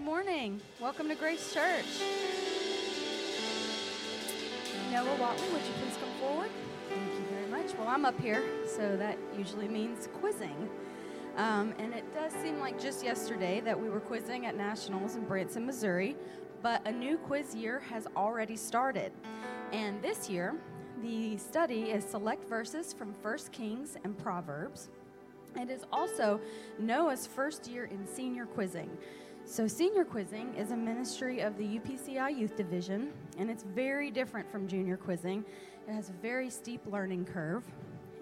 Good morning. Welcome to Grace Church. Noah Watley, would you please come forward? Thank you very much. Well, I'm up here, so that usually means quizzing. Um, and it does seem like just yesterday that we were quizzing at Nationals in Branson, Missouri, but a new quiz year has already started. And this year, the study is select verses from 1 Kings and Proverbs. It is also Noah's first year in senior quizzing. So, senior quizzing is a ministry of the UPCI Youth Division, and it's very different from junior quizzing. It has a very steep learning curve.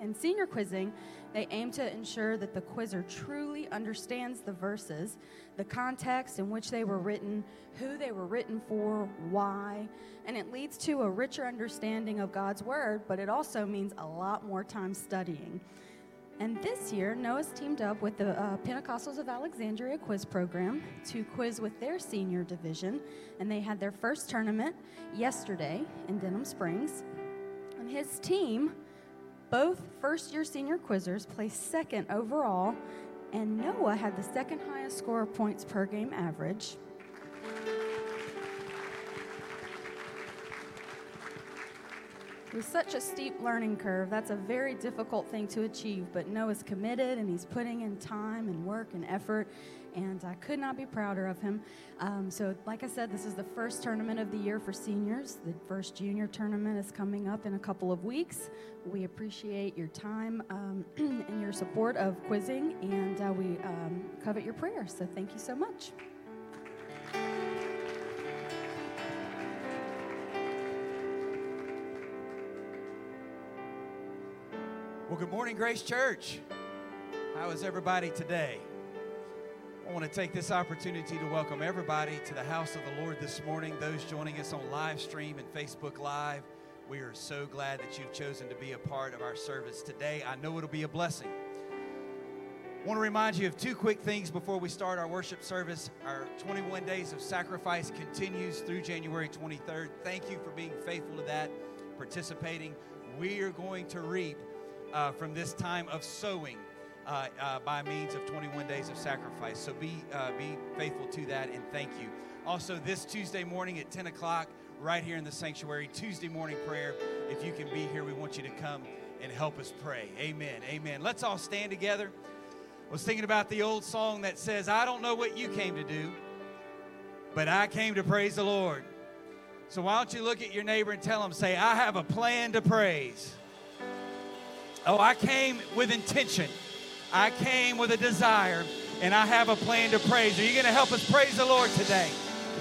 In senior quizzing, they aim to ensure that the quizzer truly understands the verses, the context in which they were written, who they were written for, why, and it leads to a richer understanding of God's Word, but it also means a lot more time studying. And this year, Noah's teamed up with the uh, Pentecostals of Alexandria quiz program to quiz with their senior division. And they had their first tournament yesterday in Denham Springs. And his team, both first year senior quizzers, placed second overall. And Noah had the second highest score of points per game average. With such a steep learning curve, that's a very difficult thing to achieve, but Noah's committed and he's putting in time and work and effort, and I could not be prouder of him. Um, so, like I said, this is the first tournament of the year for seniors. The first junior tournament is coming up in a couple of weeks. We appreciate your time um, and your support of quizzing, and uh, we um, covet your prayers. So, thank you so much. Well, good morning, Grace Church. How is everybody today? I want to take this opportunity to welcome everybody to the house of the Lord this morning. Those joining us on live stream and Facebook Live, we are so glad that you've chosen to be a part of our service today. I know it'll be a blessing. I want to remind you of two quick things before we start our worship service. Our 21 days of sacrifice continues through January 23rd. Thank you for being faithful to that, participating. We are going to reap uh, from this time of sowing uh, uh, by means of 21 days of sacrifice. So be, uh, be faithful to that and thank you. Also, this Tuesday morning at 10 o'clock, right here in the sanctuary, Tuesday morning prayer. If you can be here, we want you to come and help us pray. Amen. Amen. Let's all stand together. I was thinking about the old song that says, I don't know what you came to do, but I came to praise the Lord. So why don't you look at your neighbor and tell him, say, I have a plan to praise. Oh, I came with intention. I came with a desire, and I have a plan to praise. Are you going to help us praise the Lord today?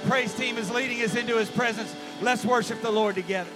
The praise team is leading us into his presence. Let's worship the Lord together.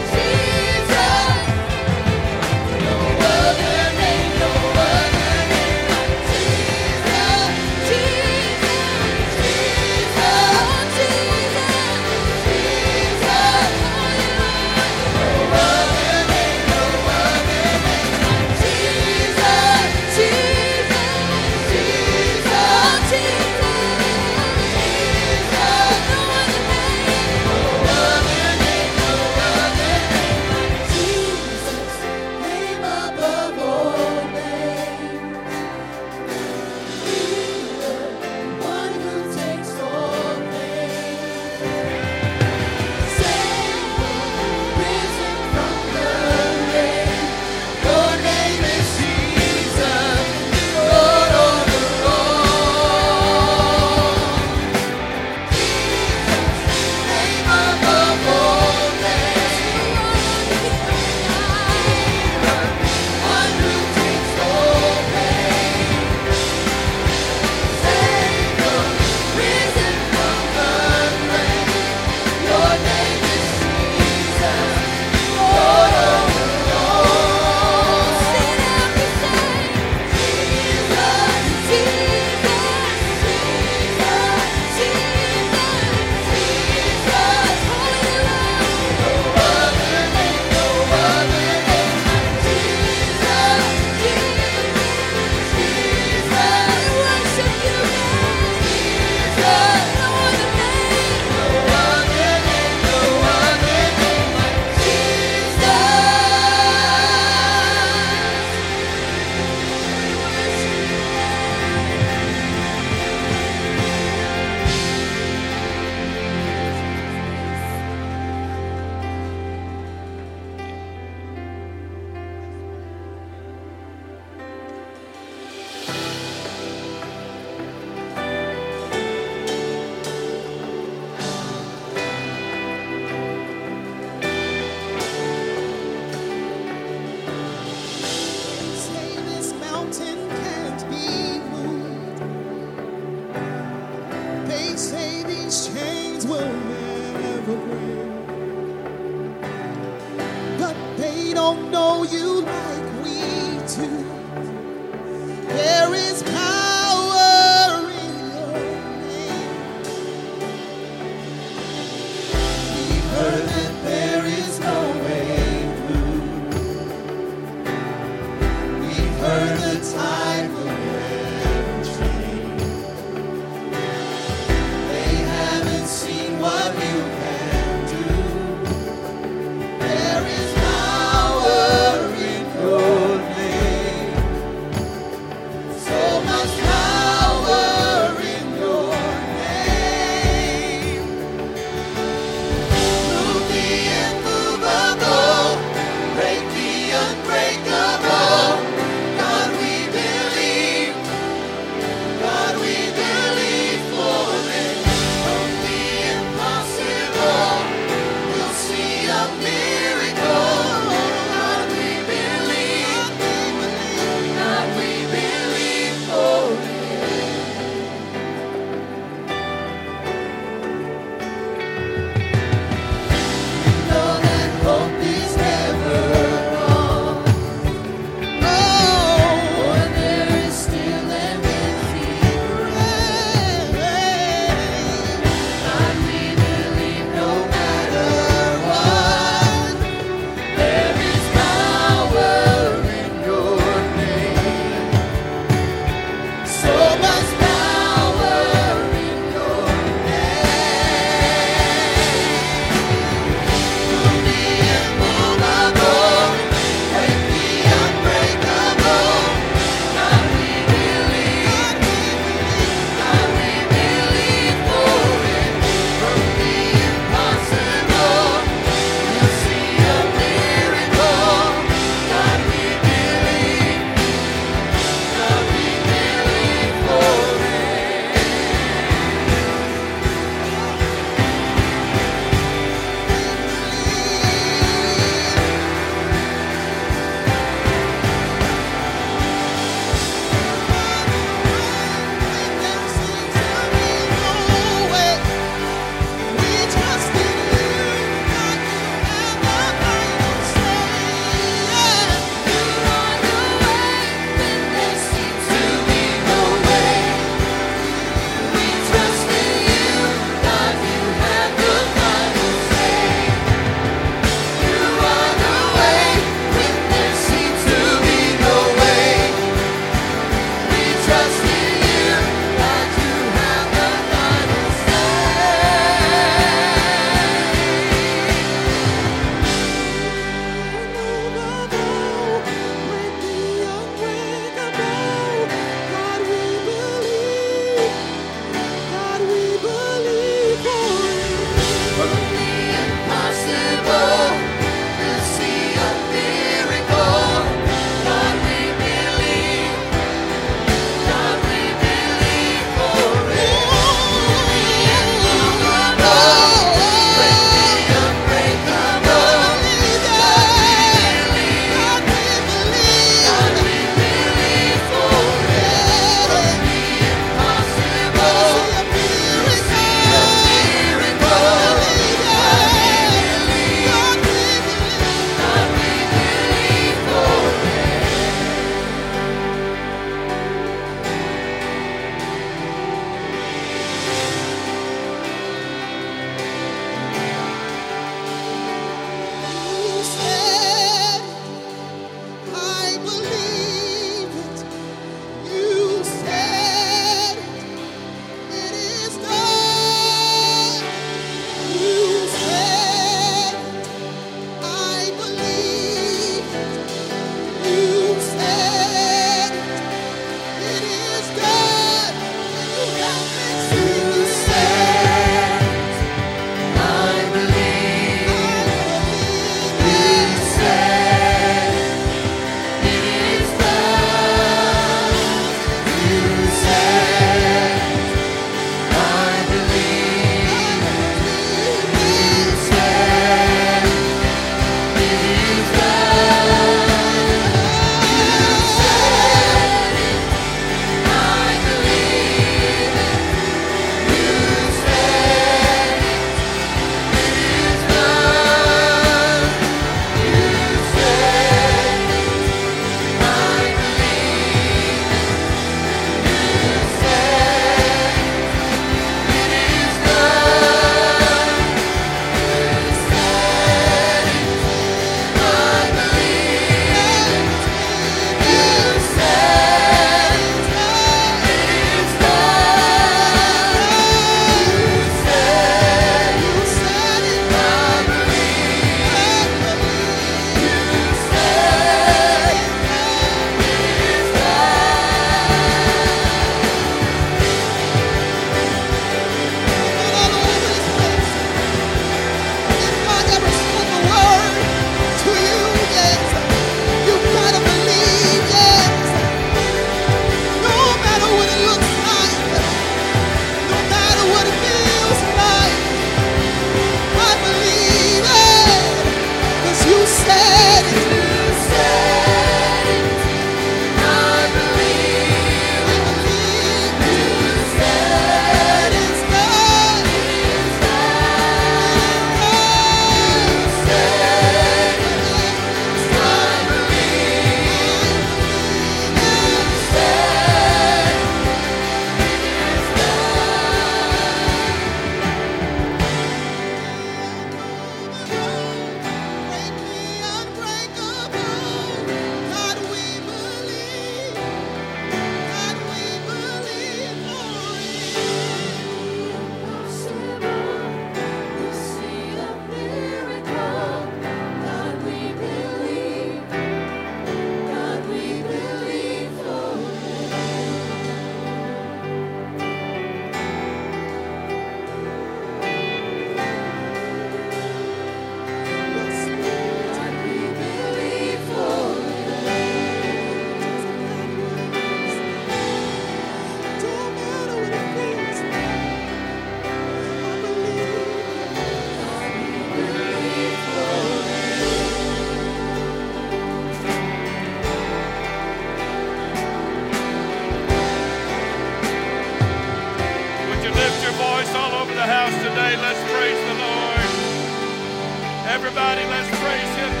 Everybody, let's praise Him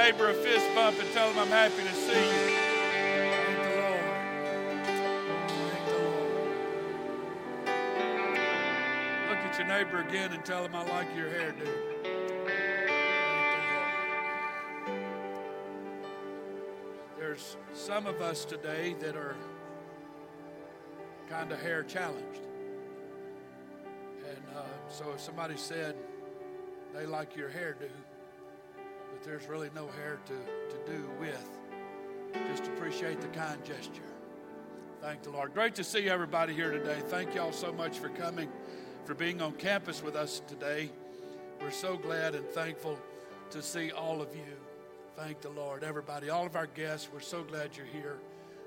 neighbor a fist bump and tell him I'm happy to see you. Thank the Lord. Thank the Lord. Look at your neighbor again and tell him I like your hairdo. The Lord. There's some of us today that are kind of hair challenged. And uh, so if somebody said they like your hairdo, but there's really no hair to, to do with, just appreciate the kind gesture. Thank the Lord. Great to see everybody here today. Thank y'all so much for coming, for being on campus with us today. We're so glad and thankful to see all of you. Thank the Lord. Everybody, all of our guests, we're so glad you're here.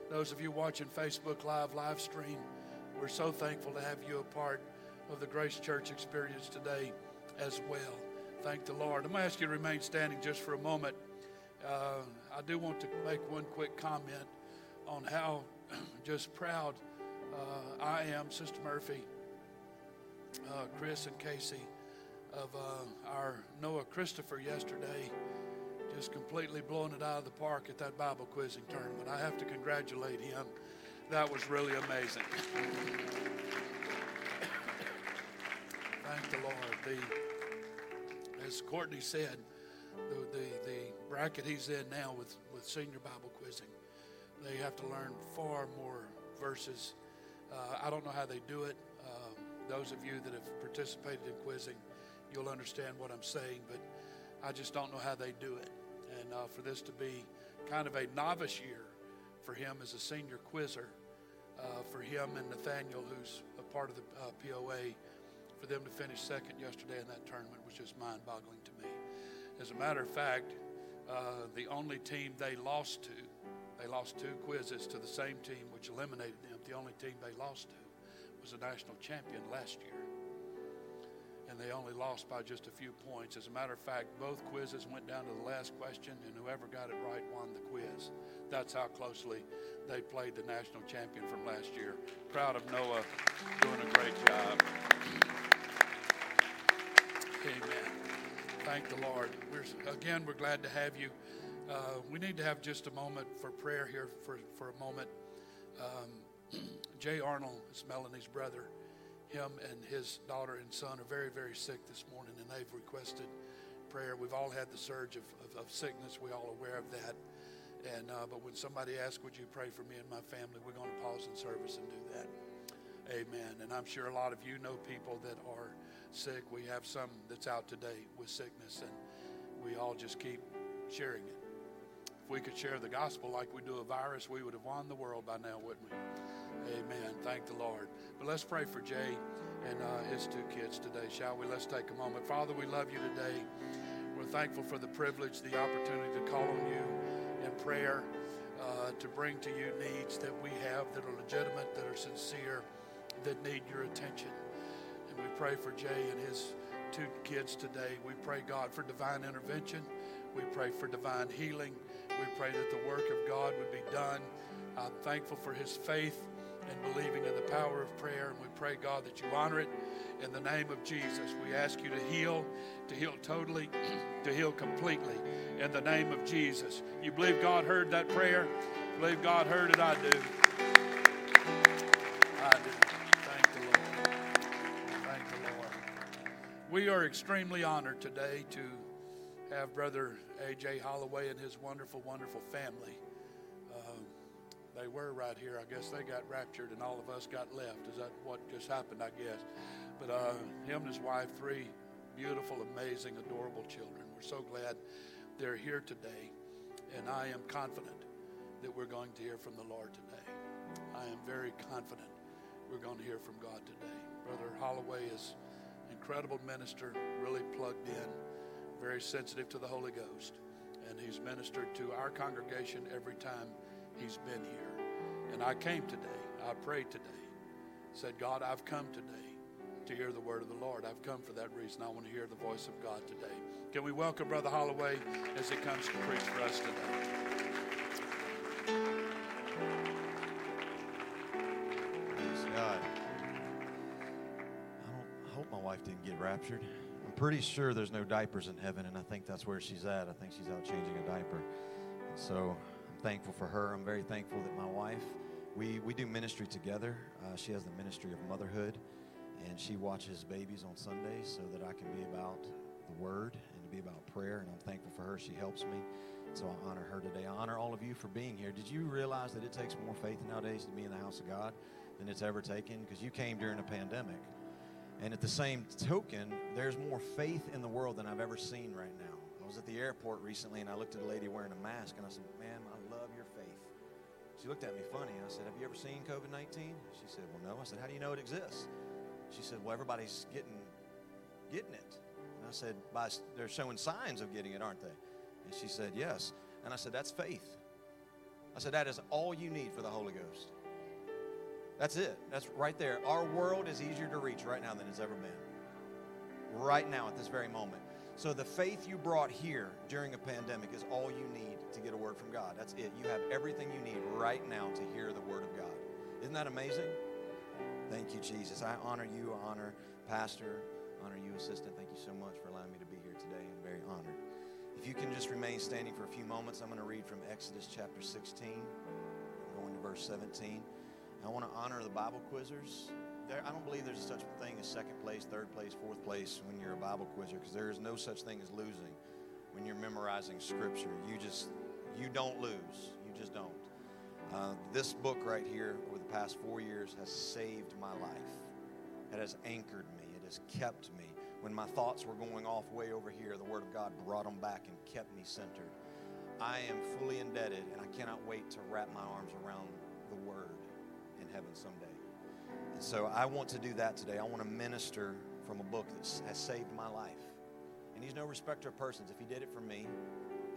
Those of you watching Facebook Live, live stream, we're so thankful to have you a part of the Grace Church experience today as well. Thank the Lord. I'm going to ask you to remain standing just for a moment. Uh, I do want to make one quick comment on how just proud uh, I am, Sister Murphy, uh, Chris, and Casey, of uh, our Noah Christopher yesterday, just completely blowing it out of the park at that Bible quizzing tournament. I have to congratulate him. That was really amazing. Thank the Lord. The, as Courtney said, the, the, the bracket he's in now with, with senior Bible quizzing, they have to learn far more verses. Uh, I don't know how they do it. Um, those of you that have participated in quizzing, you'll understand what I'm saying, but I just don't know how they do it. And uh, for this to be kind of a novice year for him as a senior quizzer, uh, for him and Nathaniel, who's a part of the uh, POA, for them to finish second yesterday in that tournament was just mind boggling to me. As a matter of fact, uh, the only team they lost to, they lost two quizzes to the same team, which eliminated them. The only team they lost to was a national champion last year. And they only lost by just a few points. As a matter of fact, both quizzes went down to the last question, and whoever got it right won the quiz. That's how closely they played the national champion from last year. Proud of Noah, doing a great job. Amen. Thank the Lord. We're, again, we're glad to have you. Uh, we need to have just a moment for prayer here for, for a moment. Um, Jay Arnold is Melanie's brother. Him and his daughter and son are very, very sick this morning, and they've requested prayer. We've all had the surge of, of, of sickness. We're all aware of that. And uh, but when somebody asks, "Would you pray for me and my family?" We're going to pause in service and do that. Amen. And I'm sure a lot of you know people that are sick. We have some that's out today with sickness, and we all just keep sharing it. If we could share the gospel like we do a virus, we would have won the world by now, wouldn't we? Amen. Thank the Lord. But let's pray for Jay and uh, his two kids today, shall we? Let's take a moment. Father, we love you today. We're thankful for the privilege, the opportunity to call on you in prayer, uh, to bring to you needs that we have that are legitimate, that are sincere, that need your attention. And we pray for Jay and his two kids today. We pray, God, for divine intervention. We pray for divine healing. We pray that the work of God would be done. I'm thankful for his faith and believing in the power of prayer. And we pray, God, that you honor it in the name of Jesus. We ask you to heal, to heal totally, to heal completely in the name of Jesus. You believe God heard that prayer? Believe God heard it? I do. We are extremely honored today to have Brother A.J. Holloway and his wonderful, wonderful family. Um, they were right here. I guess they got raptured and all of us got left. Is that what just happened? I guess. But uh, him and his wife, three beautiful, amazing, adorable children. We're so glad they're here today, and I am confident that we're going to hear from the Lord today. I am very confident we're going to hear from God today. Brother Holloway is incredible minister, really plugged in, very sensitive to the Holy Ghost, and he's ministered to our congregation every time he's been here. And I came today, I prayed today, said, God, I've come today to hear the word of the Lord. I've come for that reason. I want to hear the voice of God today. Can we welcome Brother Holloway as he comes to preach for us today? Wife didn't get raptured. I'm pretty sure there's no diapers in heaven, and I think that's where she's at. I think she's out changing a diaper. And so I'm thankful for her. I'm very thankful that my wife, we, we do ministry together. Uh, she has the ministry of motherhood and she watches babies on Sundays so that I can be about the Word and to be about prayer. And I'm thankful for her. She helps me. So I honor her today. I honor all of you for being here. Did you realize that it takes more faith nowadays to be in the house of God than it's ever taken? Because you came during a pandemic. And at the same token, there's more faith in the world than I've ever seen right now. I was at the airport recently and I looked at a lady wearing a mask and I said, Ma'am, I love your faith. She looked at me funny. I said, Have you ever seen COVID 19? She said, Well, no. I said, How do you know it exists? She said, Well, everybody's getting getting it. And I said, By, They're showing signs of getting it, aren't they? And she said, Yes. And I said, That's faith. I said, That is all you need for the Holy Ghost. That's it. That's right there. Our world is easier to reach right now than it's ever been. Right now, at this very moment. So the faith you brought here during a pandemic is all you need to get a word from God. That's it. You have everything you need right now to hear the word of God. Isn't that amazing? Thank you, Jesus. I honor you, I honor Pastor, honor you, Assistant. Thank you so much for allowing me to be here today. I'm very honored. If you can just remain standing for a few moments, I'm going to read from Exodus chapter 16, going to verse 17. I want to honor the Bible quizzers. There, I don't believe there's such a thing as second place, third place, fourth place when you're a Bible quizzer because there is no such thing as losing when you're memorizing Scripture. You just, you don't lose. You just don't. Uh, this book right here, over the past four years, has saved my life. It has anchored me. It has kept me. When my thoughts were going off way over here, the Word of God brought them back and kept me centered. I am fully indebted, and I cannot wait to wrap my arms around the Word in heaven someday. And so I want to do that today. I want to minister from a book that has saved my life. And He's no respecter of persons. If He did it for me,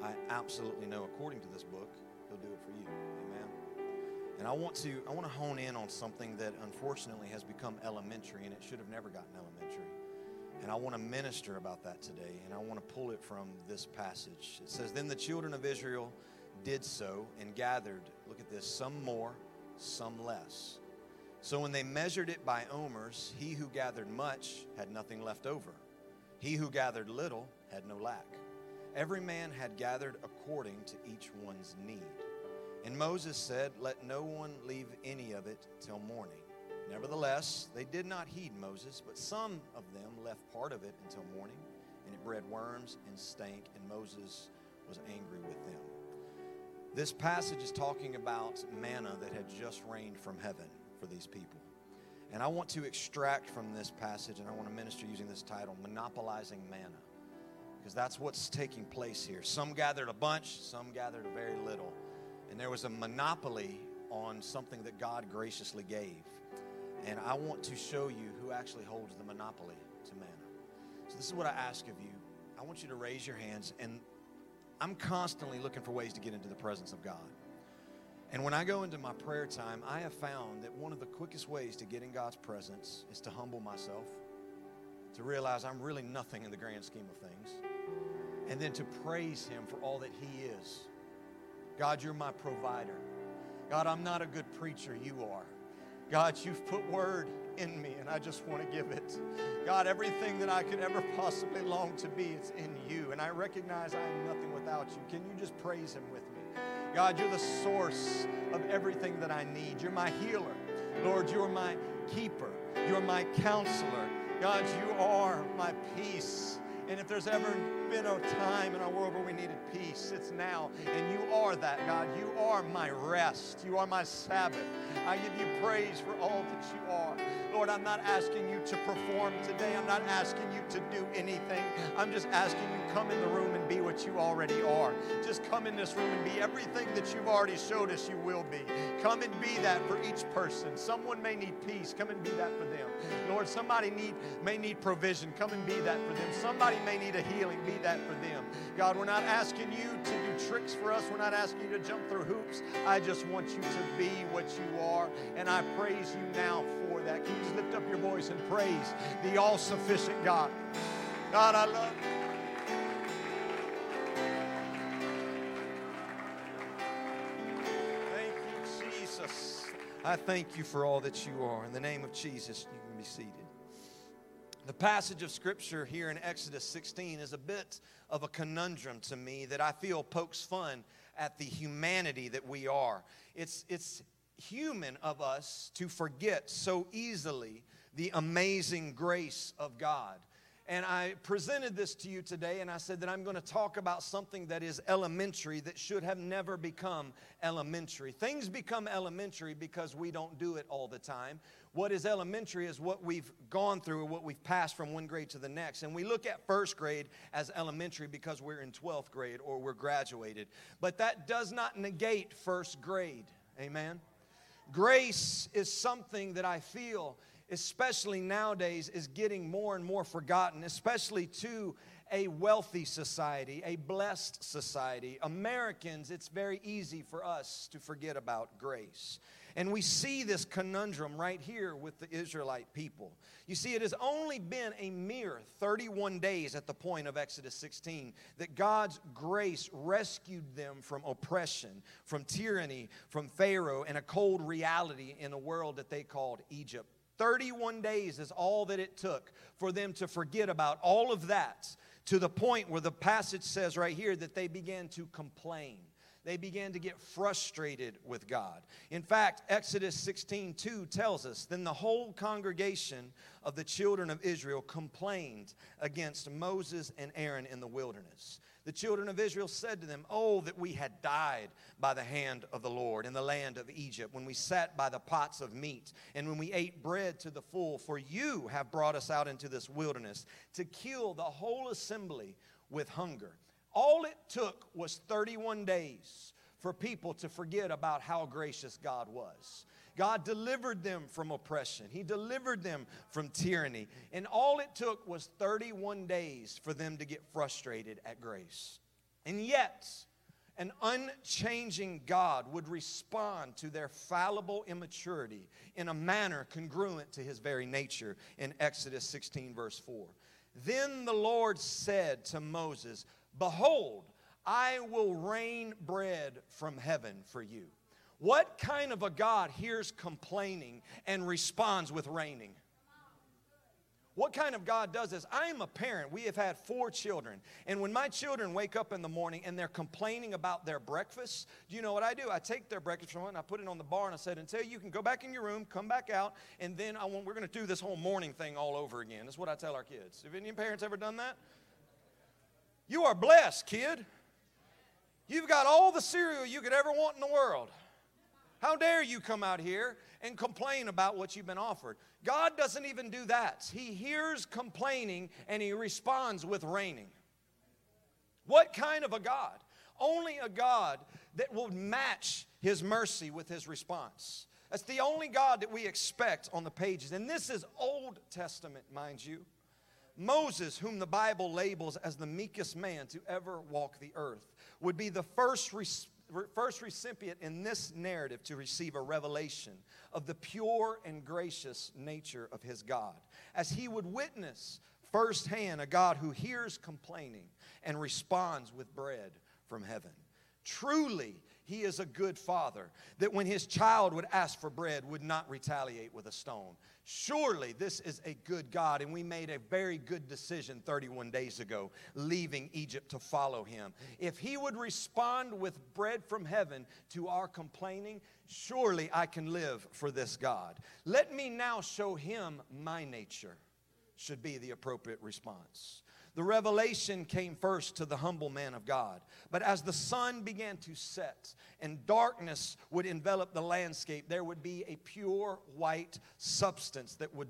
I absolutely know, according to this book, He'll do it for you. Amen. And I want to I want to hone in on something that unfortunately has become elementary and it should have never gotten elementary. And I want to minister about that today and I want to pull it from this passage. It says then the children of Israel did so and gathered, look at this, some more, some less. So when they measured it by omers, he who gathered much had nothing left over. He who gathered little had no lack. Every man had gathered according to each one's need. And Moses said, Let no one leave any of it till morning. Nevertheless, they did not heed Moses, but some of them left part of it until morning, and it bred worms and stank, and Moses was angry with them. This passage is talking about manna that had just rained from heaven for these people. And I want to extract from this passage, and I want to minister using this title, Monopolizing Manna, because that's what's taking place here. Some gathered a bunch, some gathered a very little and there was a monopoly on something that God graciously gave. And I want to show you who actually holds the monopoly to manna. So, this is what I ask of you. I want you to raise your hands, and I'm constantly looking for ways to get into the presence of God. And when I go into my prayer time, I have found that one of the quickest ways to get in God's presence is to humble myself, to realize I'm really nothing in the grand scheme of things, and then to praise Him for all that He is God, you're my provider. God, I'm not a good preacher, you are. God, you've put word in me and I just want to give it. God, everything that I could ever possibly long to be, it's in you. And I recognize I am nothing without you. Can you just praise Him with me? God, you're the source of everything that I need. You're my healer. Lord, you're my keeper. You're my counselor. God, you are my peace. And if there's ever been a time in our world where we needed peace. It's now. And you are that, God. You are my rest. You are my Sabbath. I give you praise for all that you are. Lord, I'm not asking you to perform today. I'm not asking you to do anything. I'm just asking you come in the room and be what you already are. Just come in this room and be everything that you've already showed us you will be. Come and be that for each person. Someone may need peace. Come and be that for them. Lord, somebody need may need provision. Come and be that for them. Somebody may need a healing. Be that for them. God, we're not asking you to do tricks for us. We're not asking you to jump through hoops. I just want you to be what you are. And I praise you now for that. Can you just lift up your voice and praise the all sufficient God? God, I love you. Thank you, Jesus. I thank you for all that you are. In the name of Jesus, you can be seated. The passage of scripture here in Exodus 16 is a bit of a conundrum to me that I feel pokes fun at the humanity that we are. It's, it's human of us to forget so easily the amazing grace of God. And I presented this to you today, and I said that I'm going to talk about something that is elementary that should have never become elementary. Things become elementary because we don't do it all the time. What is elementary is what we've gone through or what we've passed from one grade to the next. And we look at first grade as elementary because we're in 12th grade or we're graduated. But that does not negate first grade. Amen? Grace is something that I feel especially nowadays, is getting more and more forgotten, especially to a wealthy society, a blessed society. Americans, it's very easy for us to forget about grace. And we see this conundrum right here with the Israelite people. You see, it has only been a mere 31 days at the point of Exodus 16 that God's grace rescued them from oppression, from tyranny, from Pharaoh, and a cold reality in a world that they called Egypt. 31 days is all that it took for them to forget about all of that to the point where the passage says right here that they began to complain. They began to get frustrated with God. In fact, Exodus 16 2 tells us then the whole congregation of the children of Israel complained against Moses and Aaron in the wilderness the children of Israel said to them, Oh, that we had died by the hand of the Lord in the land of Egypt, when we sat by the pots of meat, and when we ate bread to the full, for you have brought us out into this wilderness to kill the whole assembly with hunger. All it took was 31 days for people to forget about how gracious God was. God delivered them from oppression, He delivered them from tyranny. And all it took was 31 days for them to get frustrated at grace. And yet, an unchanging God would respond to their fallible immaturity in a manner congruent to his very nature in Exodus 16, verse 4. Then the Lord said to Moses, Behold, I will rain bread from heaven for you. What kind of a God hears complaining and responds with raining? What kind of God does this? I am a parent. We have had four children. And when my children wake up in the morning and they're complaining about their breakfast, do you know what I do? I take their breakfast from and I put it on the bar and I said, until you can go back in your room, come back out, and then I want, we're going to do this whole morning thing all over again. That's what I tell our kids. Have any parents ever done that? You are blessed, kid. You've got all the cereal you could ever want in the world. How dare you come out here and complain about what you've been offered? God doesn't even do that. He hears complaining and he responds with raining. What kind of a God? Only a God that will match his mercy with his response. That's the only God that we expect on the pages. And this is Old Testament, mind you. Moses, whom the Bible labels as the meekest man to ever walk the earth, would be the first first recipient in this narrative to receive a revelation of the pure and gracious nature of his God, as he would witness firsthand a God who hears complaining and responds with bread from heaven. Truly, he is a good father that when his child would ask for bread would not retaliate with a stone Surely this is a good God, and we made a very good decision 31 days ago, leaving Egypt to follow him. If he would respond with bread from heaven to our complaining, surely I can live for this God. Let me now show him my nature, should be the appropriate response. The revelation came first to the humble man of God. But as the sun began to set and darkness would envelop the landscape, there would be a pure white substance that would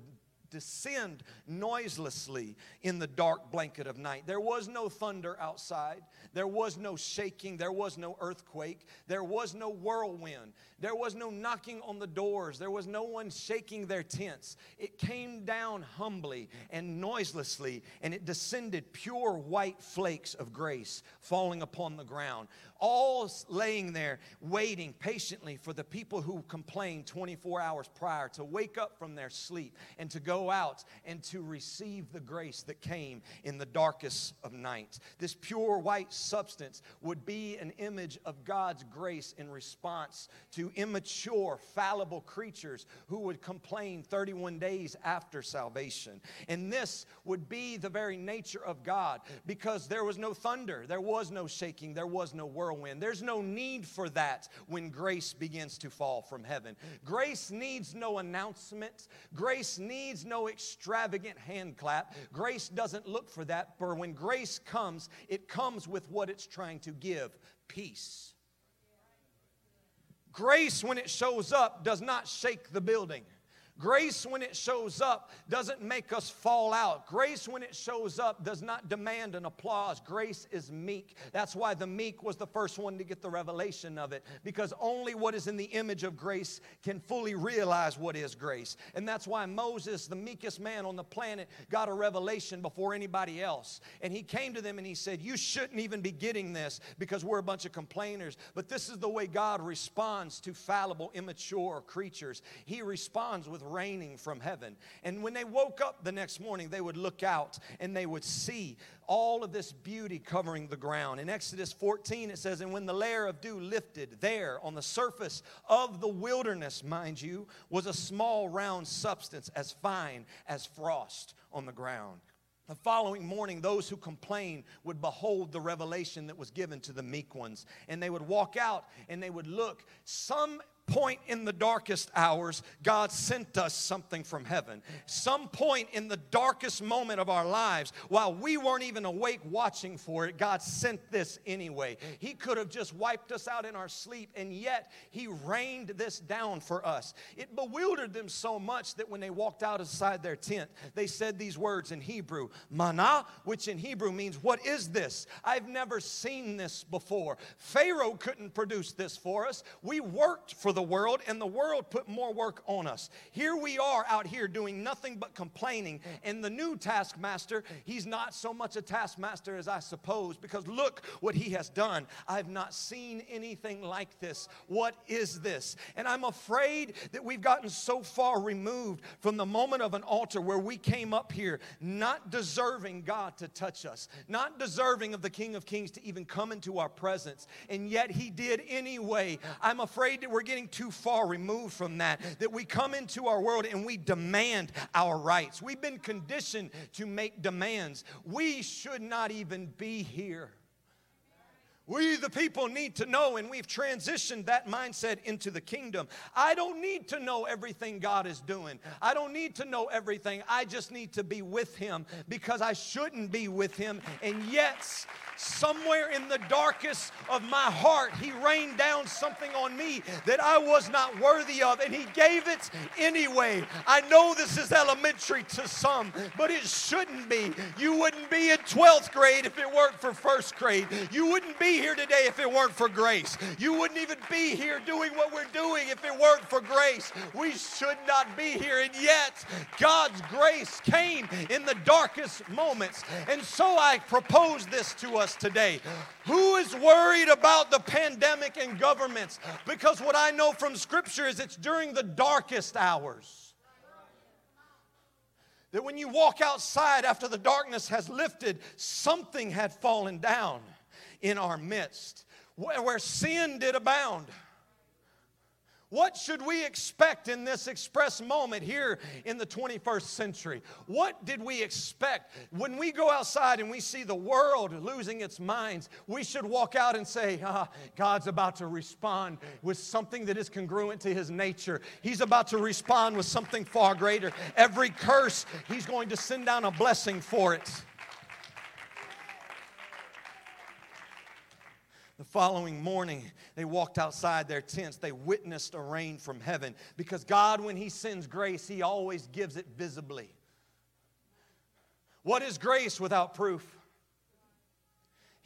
descend noiselessly in the dark blanket of night. There was no thunder outside. There was no shaking. There was no earthquake. There was no whirlwind. There was no knocking on the doors. There was no one shaking their tents. It came down humbly and noiselessly, and it descended pure white flakes of grace falling upon the ground all laying there waiting patiently for the people who complained 24 hours prior to wake up from their sleep and to go out and to receive the grace that came in the darkest of nights. This pure white substance would be an image of God's grace in response to immature, fallible creatures who would complain 31 days after salvation. And this would be the very nature of God because there was no thunder, there was no shaking, there was no whirlwind. There's no need for that when grace begins to fall from heaven. Grace needs no announcement, grace needs no extravagant hand clap. Grace doesn't look for that, for when grace comes, it comes with what it's trying to give peace. Grace, when it shows up, does not shake the building. Grace, when it shows up, doesn't make us fall out. Grace, when it shows up, does not demand an applause. Grace is meek. That's why the meek was the first one to get the revelation of it, because only what is in the image of grace can fully realize what is grace. And that's why Moses, the meekest man on the planet, got a revelation before anybody else. And he came to them and he said, You shouldn't even be getting this because we're a bunch of complainers. But this is the way God responds to fallible, immature creatures. He responds with raining from heaven. And when they woke up the next morning, they would look out and they would see all of this beauty covering the ground. In Exodus 14, it says, And when the layer of dew lifted, there on the surface of the wilderness, mind you, was a small round substance as fine as frost on the ground. The following morning, those who complained would behold the revelation that was given to the meek ones. And they would walk out and they would look. Some point in the darkest hours, God sent us something from heaven. Some point in the darkest moment of our lives, while we weren't even awake watching for it, God sent this anyway. He could have just wiped us out in our sleep, and yet He rained this down for us. It bewildered them so much that when they walked out outside their tent, they said these words in Hebrew, Mana, which in Hebrew means, What is this? I've never seen this before. Pharaoh couldn't produce this for us. We worked for the world, and the world put more work on us. Here we are out here doing nothing but complaining. And the new taskmaster, he's not so much a taskmaster as I suppose, because look what he has done. I've not seen anything like this. What is this? And I'm afraid that we've gotten so far removed from the moment of an altar where we came up here not deserving God to touch us, not deserving of the King of Kings to even come into our presence, and yet he did anyway. I'm afraid that we're getting too far removed from that, that we come into our world and we demand our rights. We've been conditioned to make demands. We should not even be here. We, the people, need to know, and we've transitioned that mindset into the kingdom. I don't need to know everything God is doing. I don't need to know everything. I just need to be with Him because I shouldn't be with Him. And yet, somewhere in the darkest of my heart, He rained down something on me that I was not worthy of, and He gave it anyway. I know this is elementary to some, but it shouldn't be. You wouldn't be in 12th grade if it weren't for first grade. You wouldn't be here today if it weren't for grace. You wouldn't even be here doing what we're doing if it weren't for grace. We should not be here, and yet God's grace came in the darkest moments. And so I propose this to us today. Who is worried about the pandemic and governments? Because what I know from Scripture is it's during the darkest hours. That when you walk outside after the darkness has lifted, something had fallen down in our midst where sin did abound. What should we expect in this express moment here in the 21st century? What did we expect? When we go outside and we see the world losing its minds, we should walk out and say, ah, God's about to respond with something that is congruent to his nature. He's about to respond with something far greater. Every curse, he's going to send down a blessing for it. The following morning, they walked outside their tents. They witnessed a rain from heaven because God, when He sends grace, He always gives it visibly. What is grace without proof?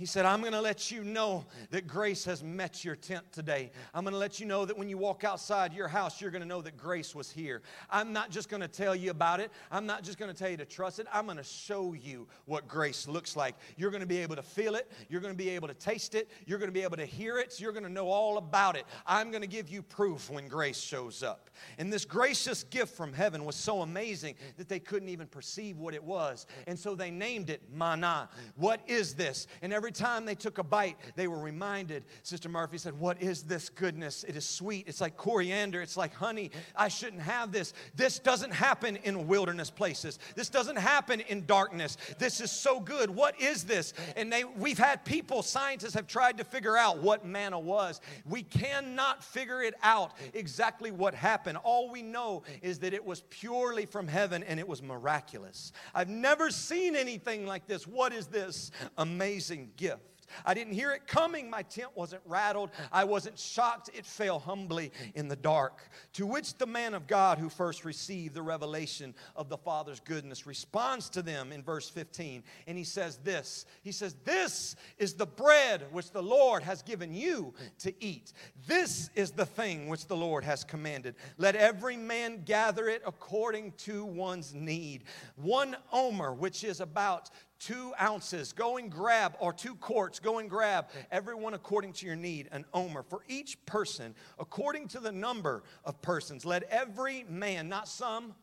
He said, I'm going to let you know that grace has met your tent today. I'm going to let you know that when you walk outside your house, you're going to know that grace was here. I'm not just going to tell you about it. I'm not just going to tell you to trust it. I'm going to show you what grace looks like. You're going to be able to feel it. You're going to be able to taste it. You're going to be able to hear it. You're going to know all about it. I'm going to give you proof when grace shows up. And this gracious gift from heaven was so amazing that they couldn't even perceive what it was. And so they named it manna. What is this? And every every time they took a bite, they were reminded. Sister Murphy said, What is this goodness? It is sweet. It's like coriander. It's like honey. I shouldn't have this. This doesn't happen in wilderness places. This doesn't happen in darkness. This is so good. What is this? And they, we've had people, scientists have tried to figure out what manna was. We cannot figure it out exactly what happened. All we know is that it was purely from heaven and it was miraculous. I've never seen anything like this. What is this amazing gift. I didn't hear it coming. My tent wasn't rattled. I wasn't shocked. It fell humbly in the dark. To which the man of God who first received the revelation of the Father's goodness responds to them in verse 15. And he says this He says, This is the bread which the Lord has given you to eat. This is the thing which the Lord has commanded. Let every man gather it according to one's need. One omer, which is about two ounces. Go and grab, or two quarts, go and grab, everyone according to your need, an omer. For each person, according to the number of persons, let every man, not some,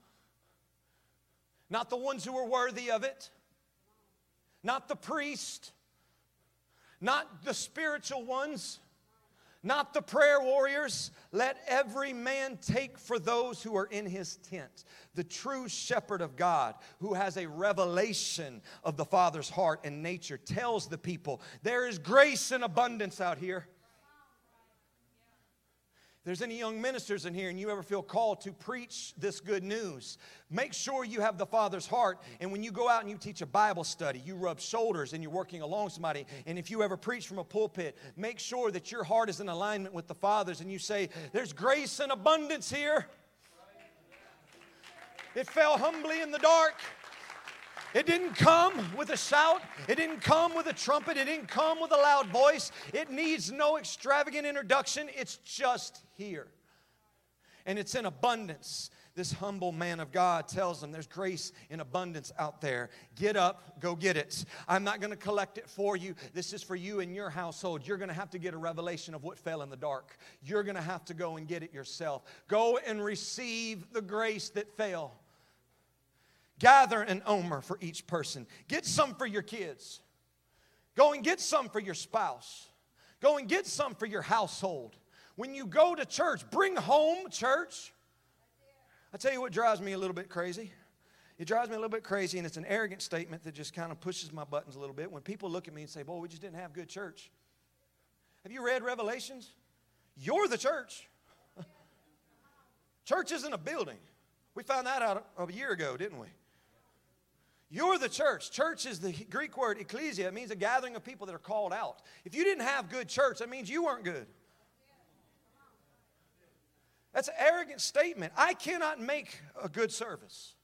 not the ones who are worthy of it, not the priest, not the spiritual ones not the prayer warriors. Let every man take for those who are in his tent. The true shepherd of God, who has a revelation of the Father's heart and nature, tells the people there is grace and abundance out here there's any young ministers in here and you ever feel called to preach this good news, make sure you have the Father's heart. And when you go out and you teach a Bible study, you rub shoulders and you're working along somebody. And if you ever preach from a pulpit, make sure that your heart is in alignment with the Father's and you say, There's grace and abundance here. It fell humbly in the dark. It didn't come with a shout. It didn't come with a trumpet. It didn't come with a loud voice. It needs no extravagant introduction. It's just here. And it's in abundance. This humble man of God tells them there's grace in abundance out there. Get up, go get it. I'm not going to collect it for you. This is for you and your household. You're going to have to get a revelation of what fell in the dark. You're going to have to go and get it yourself. Go and receive the grace that fell. Gather an omer for each person. Get some for your kids. Go and get some for your spouse. Go and get some for your household. When you go to church, bring home church. I tell you what drives me a little bit crazy. It drives me a little bit crazy, and it's an arrogant statement that just kind of pushes my buttons a little bit. When people look at me and say, Boy, we just didn't have good church. Have you read Revelations? You're the church. church isn't a building. We found that out a year ago, didn't we? You're the church. Church is the Greek word ecclesia. It means a gathering of people that are called out. If you didn't have good church, that means you weren't good. That's an arrogant statement. I cannot make a good service.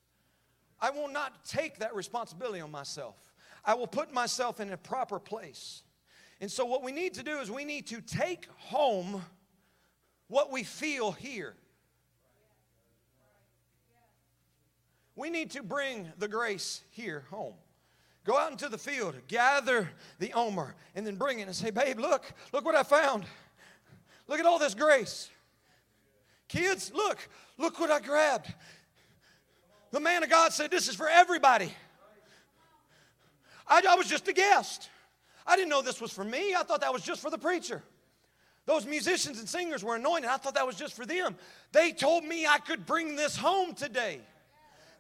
I will not take that responsibility on myself. I will put myself in a proper place. And so, what we need to do is we need to take home what we feel here. We need to bring the grace here home. Go out into the field, gather the omer, and then bring it and say, Babe, look, look what I found. Look at all this grace. Kids, look, look what I grabbed. The man of God said, This is for everybody. I, I was just a guest. I didn't know this was for me. I thought that was just for the preacher. Those musicians and singers were anointed. I thought that was just for them. They told me I could bring this home today.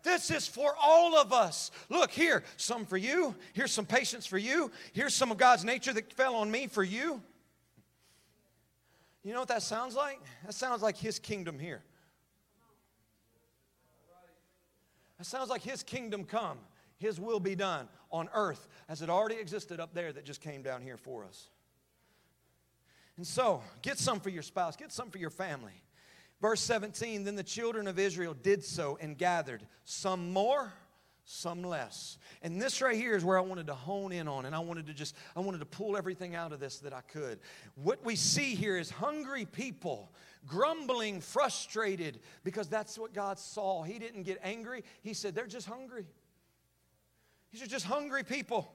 This is for all of us. Look here, some for you. Here's some patience for you. Here's some of God's nature that fell on me for you. You know what that sounds like? That sounds like His kingdom here. That sounds like His kingdom come, His will be done on earth as it already existed up there that just came down here for us. And so, get some for your spouse, get some for your family. Verse 17 Then the children of Israel did so and gathered, some more, some less. And this right here is where I wanted to hone in on, and I wanted to just, I wanted to pull everything out of this that I could. What we see here is hungry people grumbling, frustrated, because that's what God saw. He didn't get angry, He said, They're just hungry. These are just hungry people.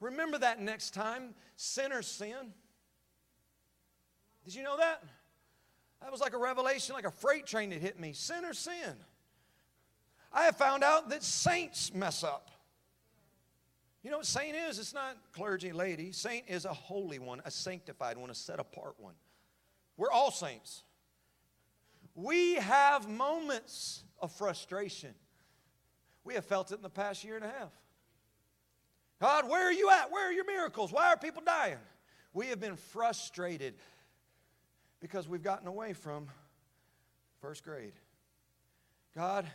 Remember that next time sinners sin. Did you know that? That was like a revelation, like a freight train that hit me. Sinners sin. I have found out that saints mess up. You know what saint is? It's not clergy lady. Saint is a holy one, a sanctified one, a set apart one. We're all saints. We have moments of frustration. We have felt it in the past year and a half. God, where are you at? Where are your miracles? Why are people dying? We have been frustrated because we've gotten away from first grade. God,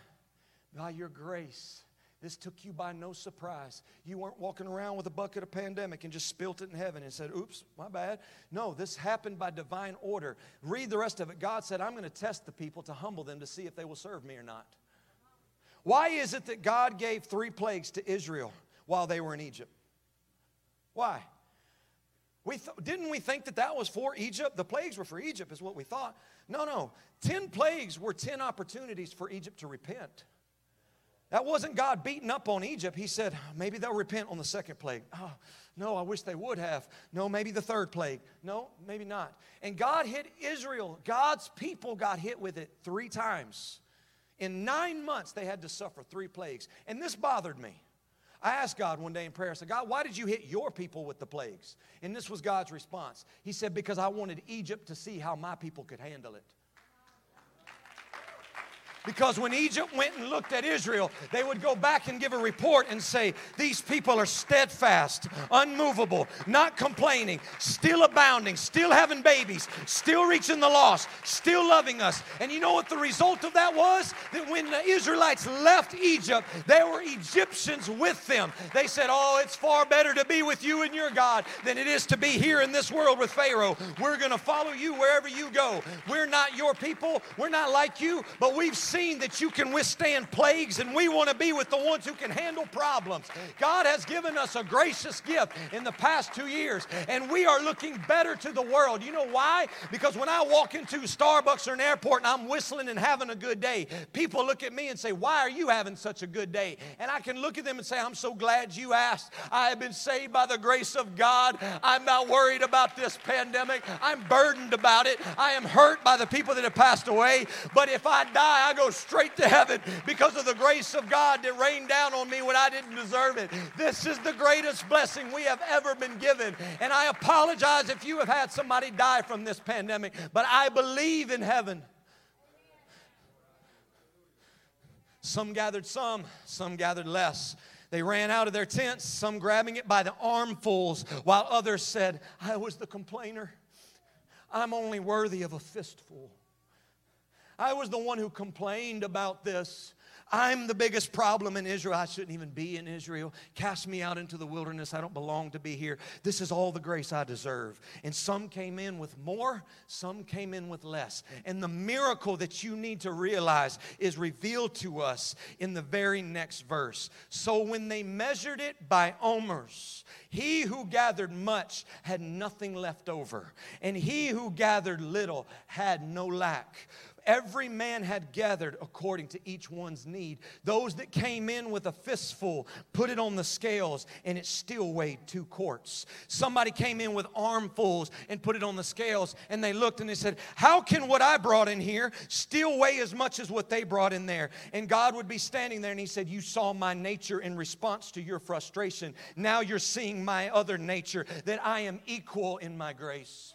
by your grace, this took you by no surprise. You weren't walking around with a bucket of pandemic and just spilt it in heaven and said, oops, my bad. No, this happened by divine order. Read the rest of it. God said, I'm going to test the people to humble them to see if they will serve me or not. Why is it that God gave three plagues to Israel while they were in Egypt? Why? We th- didn't we think that that was for Egypt? The plagues were for Egypt, is what we thought. No, no. Ten plagues were ten opportunities for Egypt to repent. That wasn't God beating up on Egypt. He said, maybe they'll repent on the second plague. Oh, no, I wish they would have. No, maybe the third plague. No, maybe not. And God hit Israel. God's people got hit with it three times. In nine months, they had to suffer three plagues. And this bothered me. I asked God one day in prayer, I said, God, why did you hit your people with the plagues? And this was God's response. He said, Because I wanted Egypt to see how my people could handle it. Because when Egypt went and looked at Israel, they would go back and give a report and say, These people are steadfast, unmovable, not complaining, still abounding, still having babies, still reaching the lost, still loving us. And you know what the result of that was? That when the Israelites left Egypt, there were Egyptians with them. They said, Oh, it's far better to be with you and your God than it is to be here in this world with Pharaoh. We're going to follow you wherever you go. We're not your people, we're not like you, but we've seen that you can withstand plagues, and we want to be with the ones who can handle problems. God has given us a gracious gift in the past two years, and we are looking better to the world. You know why? Because when I walk into Starbucks or an airport and I'm whistling and having a good day, people look at me and say, Why are you having such a good day? And I can look at them and say, I'm so glad you asked. I have been saved by the grace of God. I'm not worried about this pandemic. I'm burdened about it. I am hurt by the people that have passed away. But if I die, I go straight straight to heaven because of the grace of God that rained down on me when I didn't deserve it. This is the greatest blessing we have ever been given. And I apologize if you have had somebody die from this pandemic, but I believe in heaven. Some gathered some, some gathered less. They ran out of their tents, some grabbing it by the armfuls, while others said, I was the complainer. I'm only worthy of a fistful. I was the one who complained about this. I'm the biggest problem in Israel. I shouldn't even be in Israel. Cast me out into the wilderness. I don't belong to be here. This is all the grace I deserve. And some came in with more, some came in with less. And the miracle that you need to realize is revealed to us in the very next verse. So when they measured it by omers, he who gathered much had nothing left over, and he who gathered little had no lack. Every man had gathered according to each one's need. Those that came in with a fistful put it on the scales and it still weighed two quarts. Somebody came in with armfuls and put it on the scales and they looked and they said, How can what I brought in here still weigh as much as what they brought in there? And God would be standing there and He said, You saw my nature in response to your frustration. Now you're seeing my other nature, that I am equal in my grace.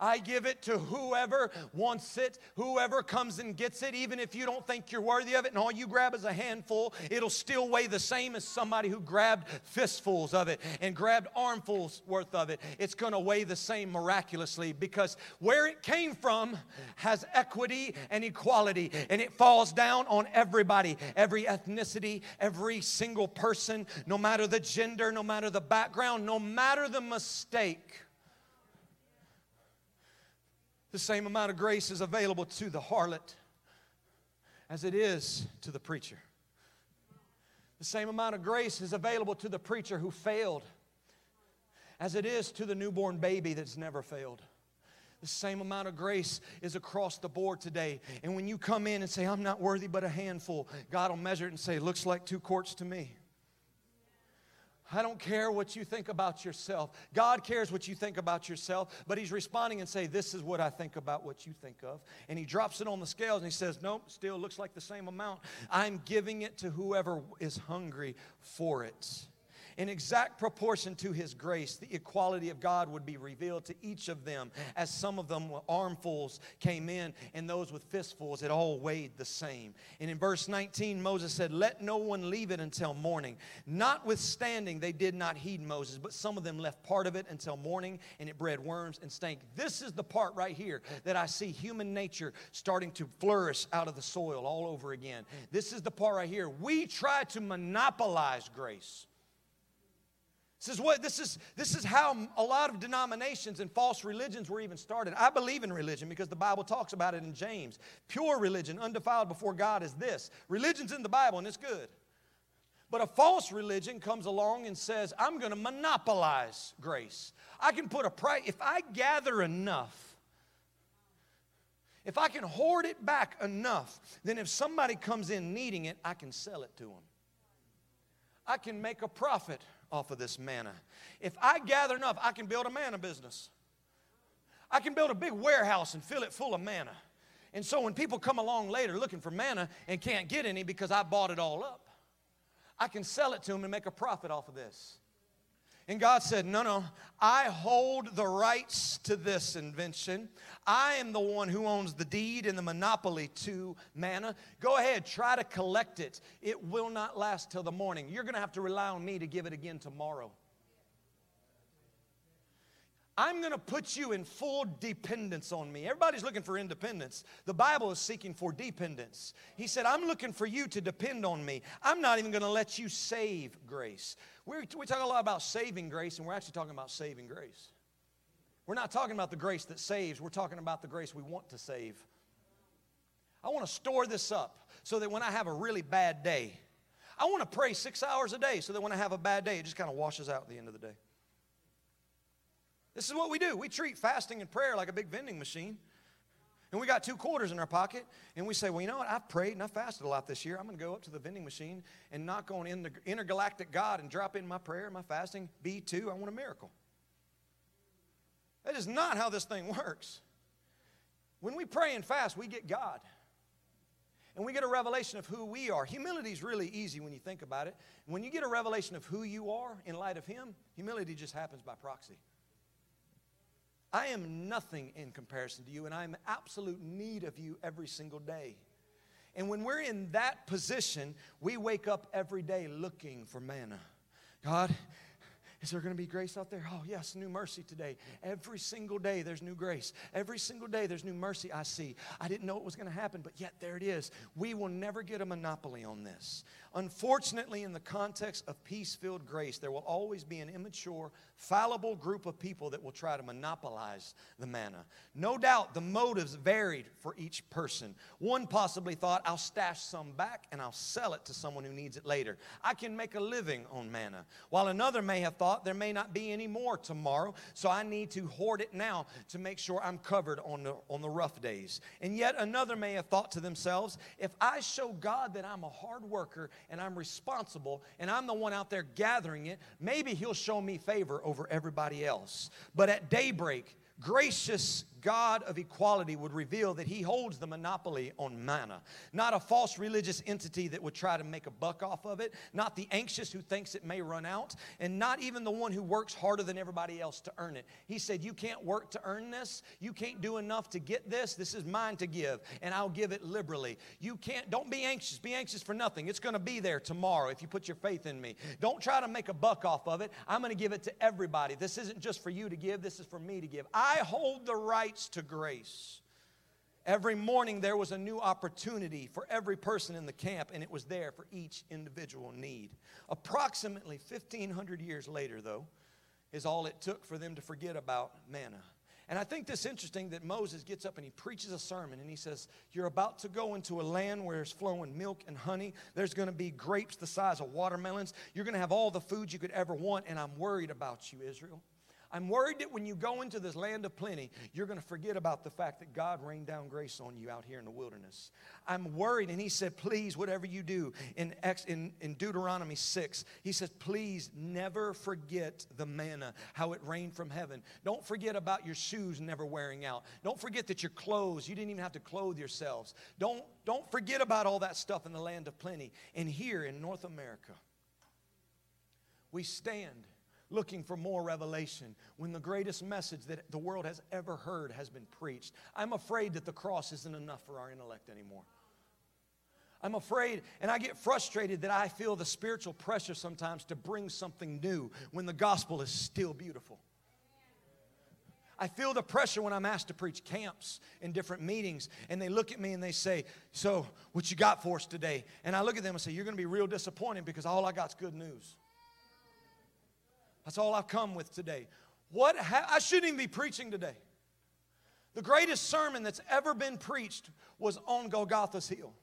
I give it to whoever wants it, whoever comes and gets it, even if you don't think you're worthy of it, and all you grab is a handful, it'll still weigh the same as somebody who grabbed fistfuls of it and grabbed armfuls worth of it. It's going to weigh the same miraculously because where it came from has equity and equality, and it falls down on everybody, every ethnicity, every single person, no matter the gender, no matter the background, no matter the mistake. The same amount of grace is available to the harlot as it is to the preacher. The same amount of grace is available to the preacher who failed as it is to the newborn baby that's never failed. The same amount of grace is across the board today. And when you come in and say, I'm not worthy but a handful, God will measure it and say, Looks like two quarts to me. I don't care what you think about yourself. God cares what you think about yourself, but He's responding and say, This is what I think about what you think of. And He drops it on the scales and He says, Nope, still looks like the same amount. I'm giving it to whoever is hungry for it in exact proportion to his grace, the equality of God would be revealed to each of them. As some of them with armfuls came in, and those with fistfuls, it all weighed the same. And in verse 19, Moses said, Let no one leave it until morning. Notwithstanding, they did not heed Moses, but some of them left part of it until morning, and it bred worms and stank. This is the part right here that I see human nature starting to flourish out of the soil all over again. This is the part right here. We try to monopolize grace. This is what this is this is how a lot of denominations and false religions were even started. I believe in religion because the Bible talks about it in James. Pure religion, undefiled before God is this. Religion's in the Bible and it's good. But a false religion comes along and says, I'm going to monopolize grace. I can put a price if I gather enough if I can hoard it back enough, then if somebody comes in needing it, I can sell it to them. I can make a profit off of this manna. If I gather enough, I can build a manna business. I can build a big warehouse and fill it full of manna. And so when people come along later looking for manna and can't get any because I bought it all up, I can sell it to them and make a profit off of this. And God said, No, no, I hold the rights to this invention. I am the one who owns the deed and the monopoly to manna. Go ahead, try to collect it. It will not last till the morning. You're going to have to rely on me to give it again tomorrow. I'm going to put you in full dependence on me. Everybody's looking for independence. The Bible is seeking for dependence. He said, I'm looking for you to depend on me. I'm not even going to let you save grace. We're, we talk a lot about saving grace, and we're actually talking about saving grace. We're not talking about the grace that saves, we're talking about the grace we want to save. I want to store this up so that when I have a really bad day, I want to pray six hours a day so that when I have a bad day, it just kind of washes out at the end of the day. This is what we do. We treat fasting and prayer like a big vending machine. And we got two quarters in our pocket, and we say, Well, you know what? I've prayed and I've fasted a lot this year. I'm going to go up to the vending machine and knock on in the intergalactic God and drop in my prayer, my fasting. B2, I want a miracle. That is not how this thing works. When we pray and fast, we get God. And we get a revelation of who we are. Humility is really easy when you think about it. When you get a revelation of who you are in light of Him, humility just happens by proxy. I am nothing in comparison to you, and I am absolute need of you every single day. And when we're in that position, we wake up every day looking for manna. God, is there going to be grace out there? Oh, yes, new mercy today. Every single day there's new grace. Every single day there's new mercy I see. I didn't know it was going to happen, but yet there it is. We will never get a monopoly on this. Unfortunately, in the context of peace filled grace, there will always be an immature, fallible group of people that will try to monopolize the manna. No doubt the motives varied for each person. One possibly thought, I'll stash some back and I'll sell it to someone who needs it later. I can make a living on manna. While another may have thought, there may not be any more tomorrow, so I need to hoard it now to make sure I'm covered on the, on the rough days. And yet another may have thought to themselves, if I show God that I'm a hard worker and I'm responsible and I'm the one out there gathering it, maybe He'll show me favor over everybody else. But at daybreak, gracious God of equality would reveal that he holds the monopoly on manna. Not a false religious entity that would try to make a buck off of it, not the anxious who thinks it may run out, and not even the one who works harder than everybody else to earn it. He said, You can't work to earn this. You can't do enough to get this. This is mine to give, and I'll give it liberally. You can't, don't be anxious. Be anxious for nothing. It's going to be there tomorrow if you put your faith in me. Don't try to make a buck off of it. I'm going to give it to everybody. This isn't just for you to give, this is for me to give. I hold the right rights to grace. Every morning there was a new opportunity for every person in the camp, and it was there for each individual need. Approximately 1,500 years later, though, is all it took for them to forget about manna. And I think this interesting that Moses gets up and he preaches a sermon and he says, You're about to go into a land where there's flowing milk and honey. There's going to be grapes the size of watermelons. You're going to have all the food you could ever want, and I'm worried about you, Israel. I'm worried that when you go into this land of plenty, you're going to forget about the fact that God rained down grace on you out here in the wilderness. I'm worried. And he said, please, whatever you do, in, in, in Deuteronomy 6, he says, please never forget the manna, how it rained from heaven. Don't forget about your shoes never wearing out. Don't forget that your clothes, you didn't even have to clothe yourselves. Don't, don't forget about all that stuff in the land of plenty. And here in North America, we stand looking for more revelation when the greatest message that the world has ever heard has been preached. I'm afraid that the cross isn't enough for our intellect anymore. I'm afraid, and I get frustrated that I feel the spiritual pressure sometimes to bring something new when the gospel is still beautiful. I feel the pressure when I'm asked to preach camps in different meetings, and they look at me and they say, So, what you got for us today? And I look at them and say, You're going to be real disappointed because all I got's good news. That's all I've come with today. What ha- I shouldn't even be preaching today. The greatest sermon that's ever been preached was on Golgotha's hill.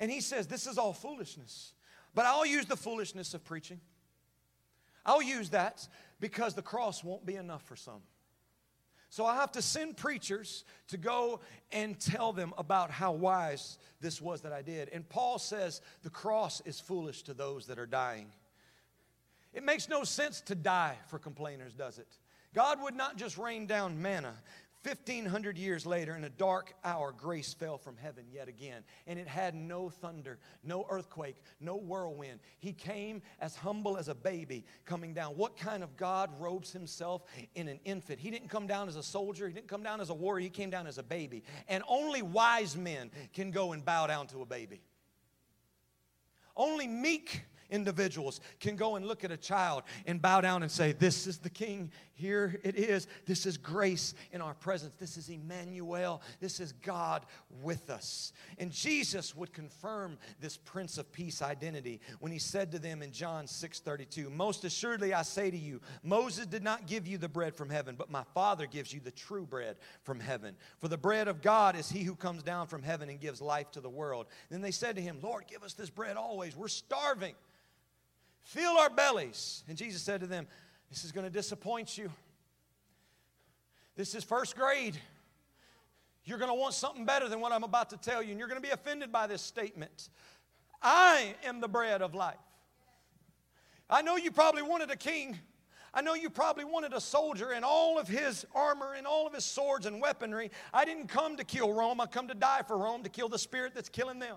And he says, This is all foolishness. But I'll use the foolishness of preaching. I'll use that because the cross won't be enough for some. So I have to send preachers to go and tell them about how wise this was that I did. And Paul says the cross is foolish to those that are dying. It makes no sense to die for complainers, does it? God would not just rain down manna. 1500 years later, in a dark hour, grace fell from heaven yet again. And it had no thunder, no earthquake, no whirlwind. He came as humble as a baby coming down. What kind of God robes himself in an infant? He didn't come down as a soldier, he didn't come down as a warrior, he came down as a baby. And only wise men can go and bow down to a baby. Only meek individuals can go and look at a child and bow down and say, This is the King. Here it is. This is grace in our presence. This is Emmanuel. This is God with us. And Jesus would confirm this Prince of Peace identity when he said to them in John 6 32, Most assuredly I say to you, Moses did not give you the bread from heaven, but my Father gives you the true bread from heaven. For the bread of God is he who comes down from heaven and gives life to the world. Then they said to him, Lord, give us this bread always. We're starving. Fill our bellies. And Jesus said to them, This is going to disappoint you. This is first grade. You're going to want something better than what I'm about to tell you, and you're going to be offended by this statement. I am the bread of life. I know you probably wanted a king. I know you probably wanted a soldier and all of his armor and all of his swords and weaponry. I didn't come to kill Rome. I come to die for Rome, to kill the spirit that's killing them.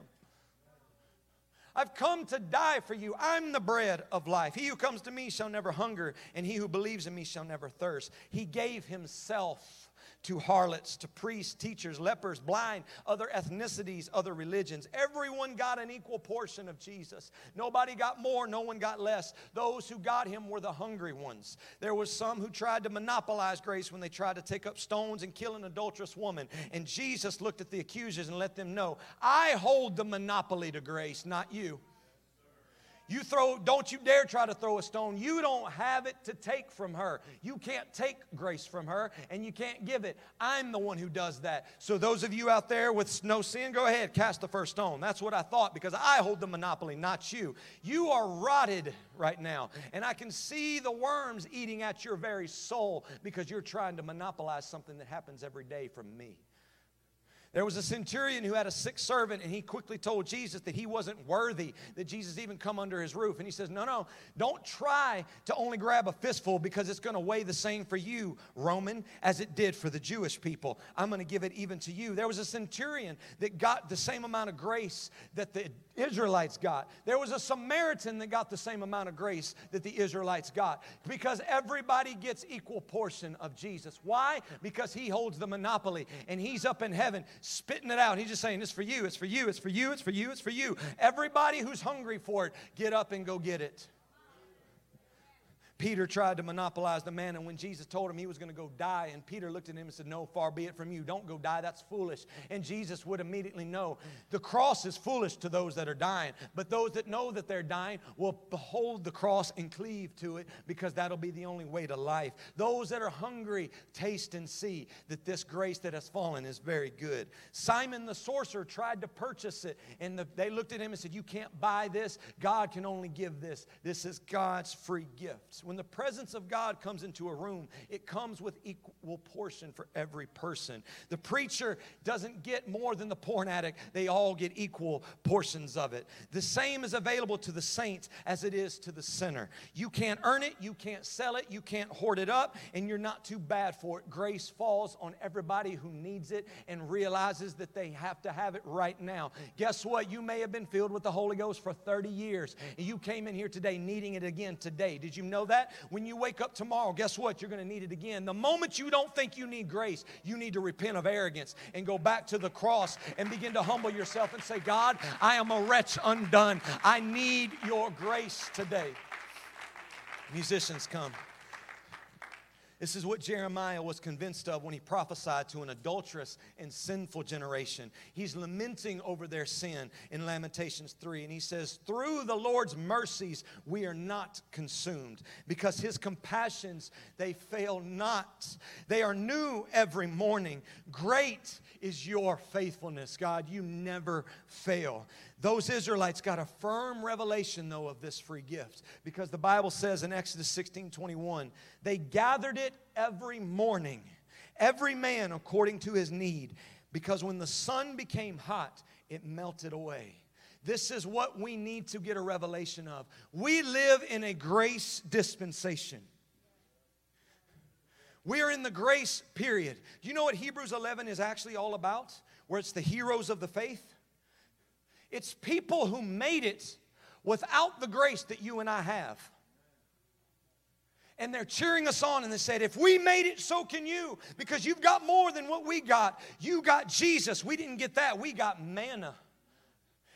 I've come to die for you. I'm the bread of life. He who comes to me shall never hunger, and he who believes in me shall never thirst. He gave himself to harlots, to priests, teachers, lepers, blind, other ethnicities, other religions. Everyone got an equal portion of Jesus. Nobody got more, no one got less. Those who got him were the hungry ones. There was some who tried to monopolize grace when they tried to take up stones and kill an adulterous woman. And Jesus looked at the accusers and let them know, I hold the monopoly to grace, not you. You throw, don't you dare try to throw a stone. You don't have it to take from her. You can't take grace from her and you can't give it. I'm the one who does that. So, those of you out there with no sin, go ahead, cast the first stone. That's what I thought because I hold the monopoly, not you. You are rotted right now. And I can see the worms eating at your very soul because you're trying to monopolize something that happens every day from me. There was a centurion who had a sick servant, and he quickly told Jesus that he wasn't worthy that Jesus even come under his roof. And he says, No, no, don't try to only grab a fistful because it's going to weigh the same for you, Roman, as it did for the Jewish people. I'm going to give it even to you. There was a centurion that got the same amount of grace that the Israelites got. There was a Samaritan that got the same amount of grace that the Israelites got because everybody gets equal portion of Jesus. Why? Because he holds the monopoly and he's up in heaven spitting it out. He's just saying, It's for you, it's for you, it's for you, it's for you, it's for you. Everybody who's hungry for it, get up and go get it. Peter tried to monopolize the manna when Jesus told him he was going to go die. And Peter looked at him and said, No, far be it from you. Don't go die. That's foolish. And Jesus would immediately know the cross is foolish to those that are dying. But those that know that they're dying will behold the cross and cleave to it because that'll be the only way to life. Those that are hungry, taste and see that this grace that has fallen is very good. Simon the sorcerer tried to purchase it, and the, they looked at him and said, You can't buy this. God can only give this. This is God's free gifts. When the presence of God comes into a room, it comes with equal portion for every person. The preacher doesn't get more than the porn addict, they all get equal portions of it. The same is available to the saints as it is to the sinner. You can't earn it, you can't sell it, you can't hoard it up, and you're not too bad for it. Grace falls on everybody who needs it and realizes that they have to have it right now. Guess what? You may have been filled with the Holy Ghost for 30 years, and you came in here today needing it again today. Did you know that? When you wake up tomorrow, guess what? You're going to need it again. The moment you don't think you need grace, you need to repent of arrogance and go back to the cross and begin to humble yourself and say, God, I am a wretch undone. I need your grace today. Musicians, come. This is what Jeremiah was convinced of when he prophesied to an adulterous and sinful generation. He's lamenting over their sin in Lamentations 3, and he says, Through the Lord's mercies we are not consumed, because his compassions they fail not. They are new every morning. Great is your faithfulness, God. You never fail. Those Israelites got a firm revelation, though, of this free gift because the Bible says in Exodus 16 21, they gathered it every morning, every man according to his need, because when the sun became hot, it melted away. This is what we need to get a revelation of. We live in a grace dispensation. We are in the grace period. Do you know what Hebrews 11 is actually all about? Where it's the heroes of the faith? It's people who made it without the grace that you and I have. And they're cheering us on and they said, if we made it, so can you. Because you've got more than what we got. You got Jesus. We didn't get that. We got manna.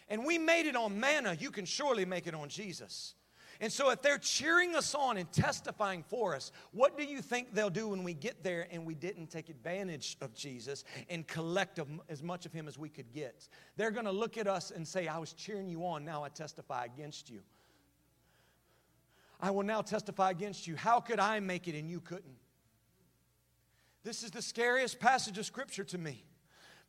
And we made it on manna. You can surely make it on Jesus. And so, if they're cheering us on and testifying for us, what do you think they'll do when we get there and we didn't take advantage of Jesus and collect as much of Him as we could get? They're going to look at us and say, I was cheering you on, now I testify against you. I will now testify against you. How could I make it and you couldn't? This is the scariest passage of Scripture to me.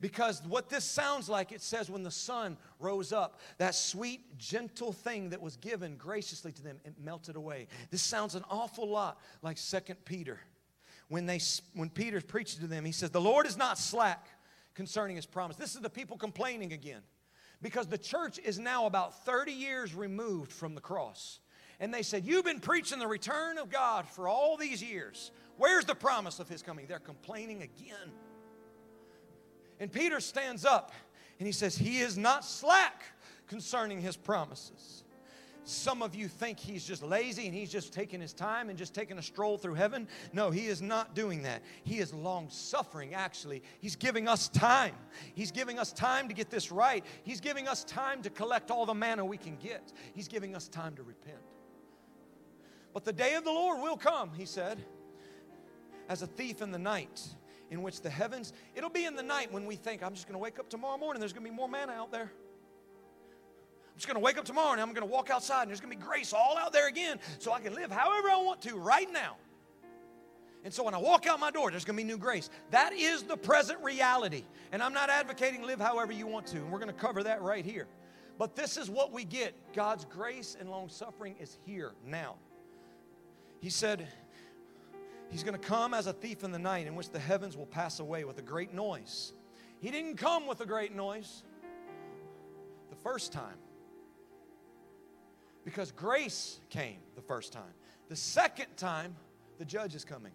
Because what this sounds like, it says when the sun rose up, that sweet, gentle thing that was given graciously to them, it melted away. This sounds an awful lot like Second Peter. When, they, when Peter preached to them, he says, The Lord is not slack concerning his promise. This is the people complaining again. Because the church is now about 30 years removed from the cross. And they said, You've been preaching the return of God for all these years. Where's the promise of his coming? They're complaining again. And Peter stands up and he says, He is not slack concerning his promises. Some of you think he's just lazy and he's just taking his time and just taking a stroll through heaven. No, he is not doing that. He is long suffering, actually. He's giving us time. He's giving us time to get this right. He's giving us time to collect all the manna we can get. He's giving us time to repent. But the day of the Lord will come, he said, as a thief in the night in which the heavens, it'll be in the night when we think, I'm just going to wake up tomorrow morning, there's going to be more manna out there. I'm just going to wake up tomorrow and I'm going to walk outside and there's going to be grace all out there again so I can live however I want to right now. And so when I walk out my door, there's going to be new grace. That is the present reality. And I'm not advocating live however you want to. And we're going to cover that right here. But this is what we get God's grace and long suffering is here now. He said, He's going to come as a thief in the night in which the heavens will pass away with a great noise. He didn't come with a great noise the first time because grace came the first time. The second time, the judge is coming.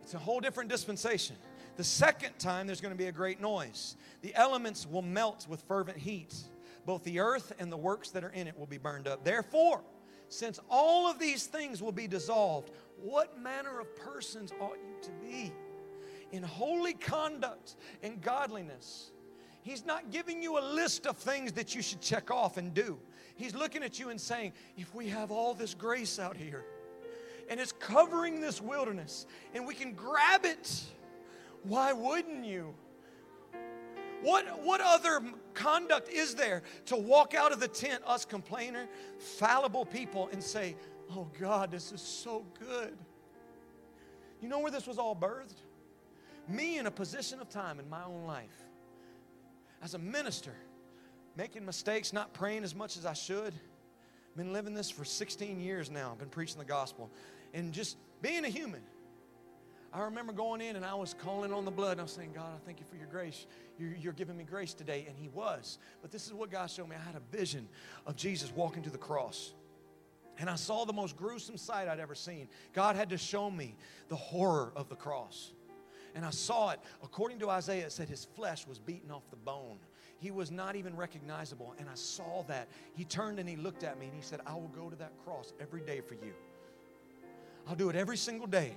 It's a whole different dispensation. The second time, there's going to be a great noise. The elements will melt with fervent heat. Both the earth and the works that are in it will be burned up. Therefore, since all of these things will be dissolved, what manner of persons ought you to be? In holy conduct and godliness, He's not giving you a list of things that you should check off and do. He's looking at you and saying, if we have all this grace out here and it's covering this wilderness and we can grab it, why wouldn't you? What, what other conduct is there to walk out of the tent, us complainer, fallible people, and say, Oh God, this is so good? You know where this was all birthed? Me in a position of time in my own life as a minister, making mistakes, not praying as much as I should. Been living this for 16 years now. I've been preaching the gospel and just being a human. I remember going in and I was calling on the blood and I was saying, God, I thank you for your grace. You're, you're, giving me grace today. And He was. But this is what God showed me. I had a vision of Jesus walking to the cross. And I saw the most gruesome sight I'd ever seen. God had to show me the horror of the cross. And I saw it. According to Isaiah, it said his flesh was beaten off the bone. He was not even recognizable. And I saw that. He turned and he looked at me and he said, I will go to that cross every day for you. I'll do it every single day.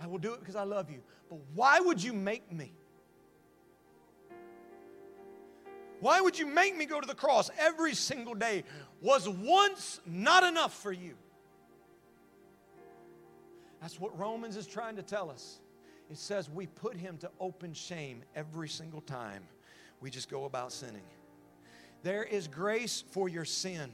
I will do it because I love you. But why would you make me? Why would you make me go to the cross every single day? Was once not enough for you? That's what Romans is trying to tell us. It says we put him to open shame every single time we just go about sinning. There is grace for your sin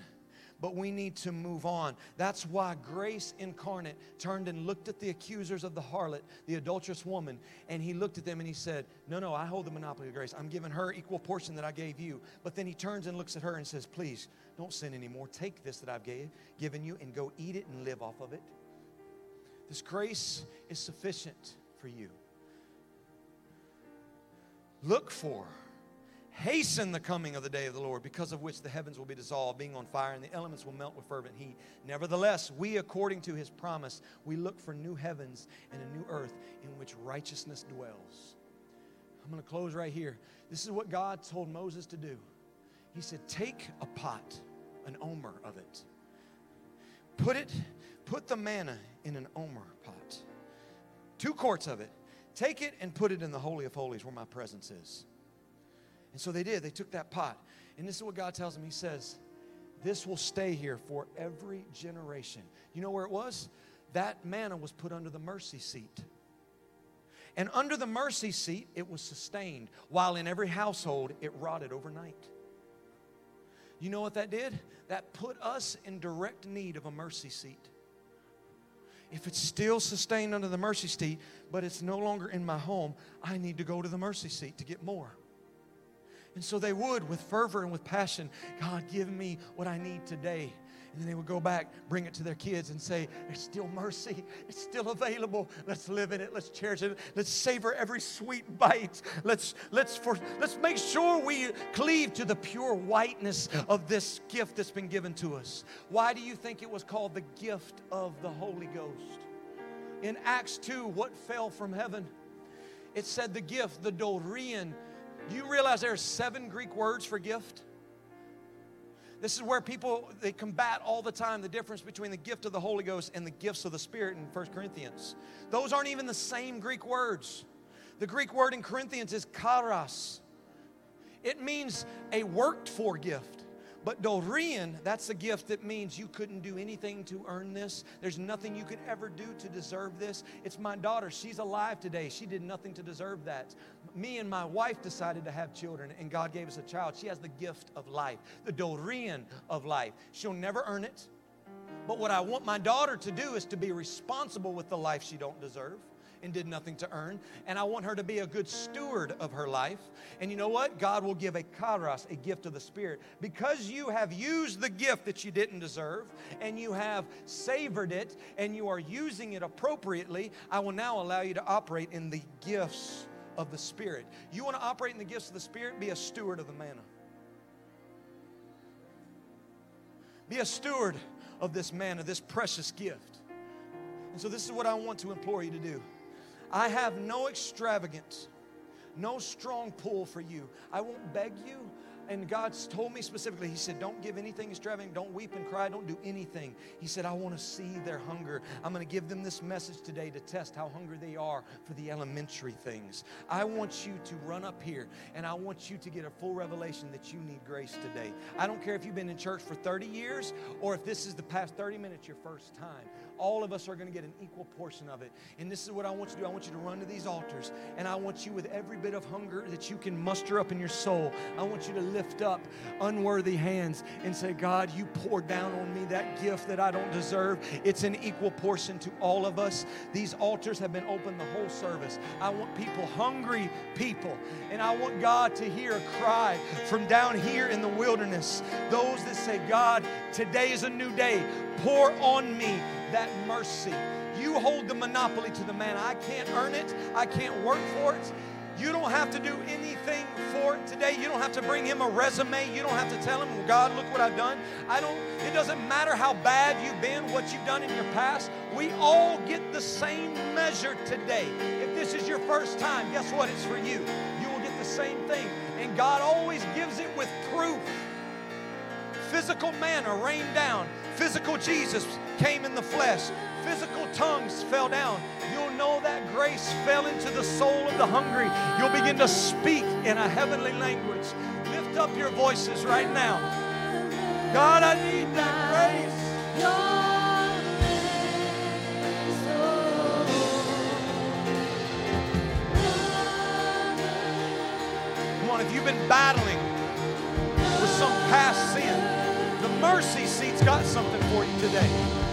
but we need to move on. That's why grace incarnate turned and looked at the accusers of the harlot, the adulterous woman, and he looked at them and he said, No, no, I hold the monopoly of grace. I'm giving her equal portion that I gave you. But then he turns and looks at her and says, Please, don't sin anymore. Take this that I've gave, given you and go eat it and live off of it. This grace is sufficient for you. Look for Hasten the coming of the day of the Lord, because of which the heavens will be dissolved, being on fire, and the elements will melt with fervent heat. Nevertheless, we, according to his promise, we look for new heavens and a new earth in which righteousness dwells. I'm going to close right here. This is what God told Moses to do. He said, Take a pot, an omer of it, put it, put the manna in an omer pot, two quarts of it. Take it and put it in the Holy of Holies where my presence is. And so they did. They took that pot. And this is what God tells them. He says, This will stay here for every generation. You know where it was? That manna was put under the mercy seat. And under the mercy seat, it was sustained, while in every household, it rotted overnight. You know what that did? That put us in direct need of a mercy seat. If it's still sustained under the mercy seat, but it's no longer in my home, I need to go to the mercy seat to get more. And so they would, with fervor and with passion, God, give me what I need today. And then they would go back, bring it to their kids, and say, There's still mercy. It's still available. Let's live in it. Let's cherish it. Let's savor every sweet bite. Let's, let's, for, let's make sure we cleave to the pure whiteness of this gift that's been given to us. Why do you think it was called the gift of the Holy Ghost? In Acts 2, what fell from heaven? It said the gift, the Dorean do you realize there are seven Greek words for gift? This is where people they combat all the time the difference between the gift of the Holy Ghost and the gifts of the Spirit in 1 Corinthians. Those aren't even the same Greek words. The Greek word in Corinthians is charis. It means a worked for gift. But Dorean, that's a gift that means you couldn't do anything to earn this. There's nothing you could ever do to deserve this. It's my daughter. She's alive today. She did nothing to deserve that. Me and my wife decided to have children, and God gave us a child. She has the gift of life, the Dorean of life. She'll never earn it. But what I want my daughter to do is to be responsible with the life she don't deserve and did nothing to earn. And I want her to be a good steward of her life. And you know what? God will give a charis, a gift of the Spirit. Because you have used the gift that you didn't deserve and you have savored it and you are using it appropriately, I will now allow you to operate in the gifts of the Spirit. You want to operate in the gifts of the Spirit? Be a steward of the manna. Be a steward of this manna, this precious gift. And so, this is what I want to implore you to do. I have no extravagance, no strong pull for you. I won't beg you. And God's told me specifically, He said, Don't give anything extravagant, don't weep and cry, don't do anything. He said, I want to see their hunger. I'm going to give them this message today to test how hungry they are for the elementary things. I want you to run up here and I want you to get a full revelation that you need grace today. I don't care if you've been in church for 30 years or if this is the past 30 minutes your first time all of us are going to get an equal portion of it. And this is what I want you to do. I want you to run to these altars, and I want you, with every bit of hunger that you can muster up in your soul, I want you to lift up unworthy hands and say, God, you poured down on me that gift that I don't deserve. It's an equal portion to all of us. These altars have been open the whole service. I want people, hungry people, and I want God to hear a cry from down here in the wilderness. Those that say, God, today is a new day. Pour on me that mercy. You hold the monopoly to the man. I can't earn it, I can't work for it. You don't have to do anything for it today. You don't have to bring him a resume. You don't have to tell him, God, look what I've done. I don't, it doesn't matter how bad you've been, what you've done in your past. We all get the same measure today. If this is your first time, guess what? It's for you. You will get the same thing. And God always gives it with proof. Physical manna rained down. Physical Jesus came in the flesh. Physical tongues fell down. You'll know that grace fell into the soul of the hungry. You'll begin to speak in a heavenly language. Lift up your voices right now. God, I need that grace. Come on, if you've been battling with some past sin, the mercy seat's got something for you today.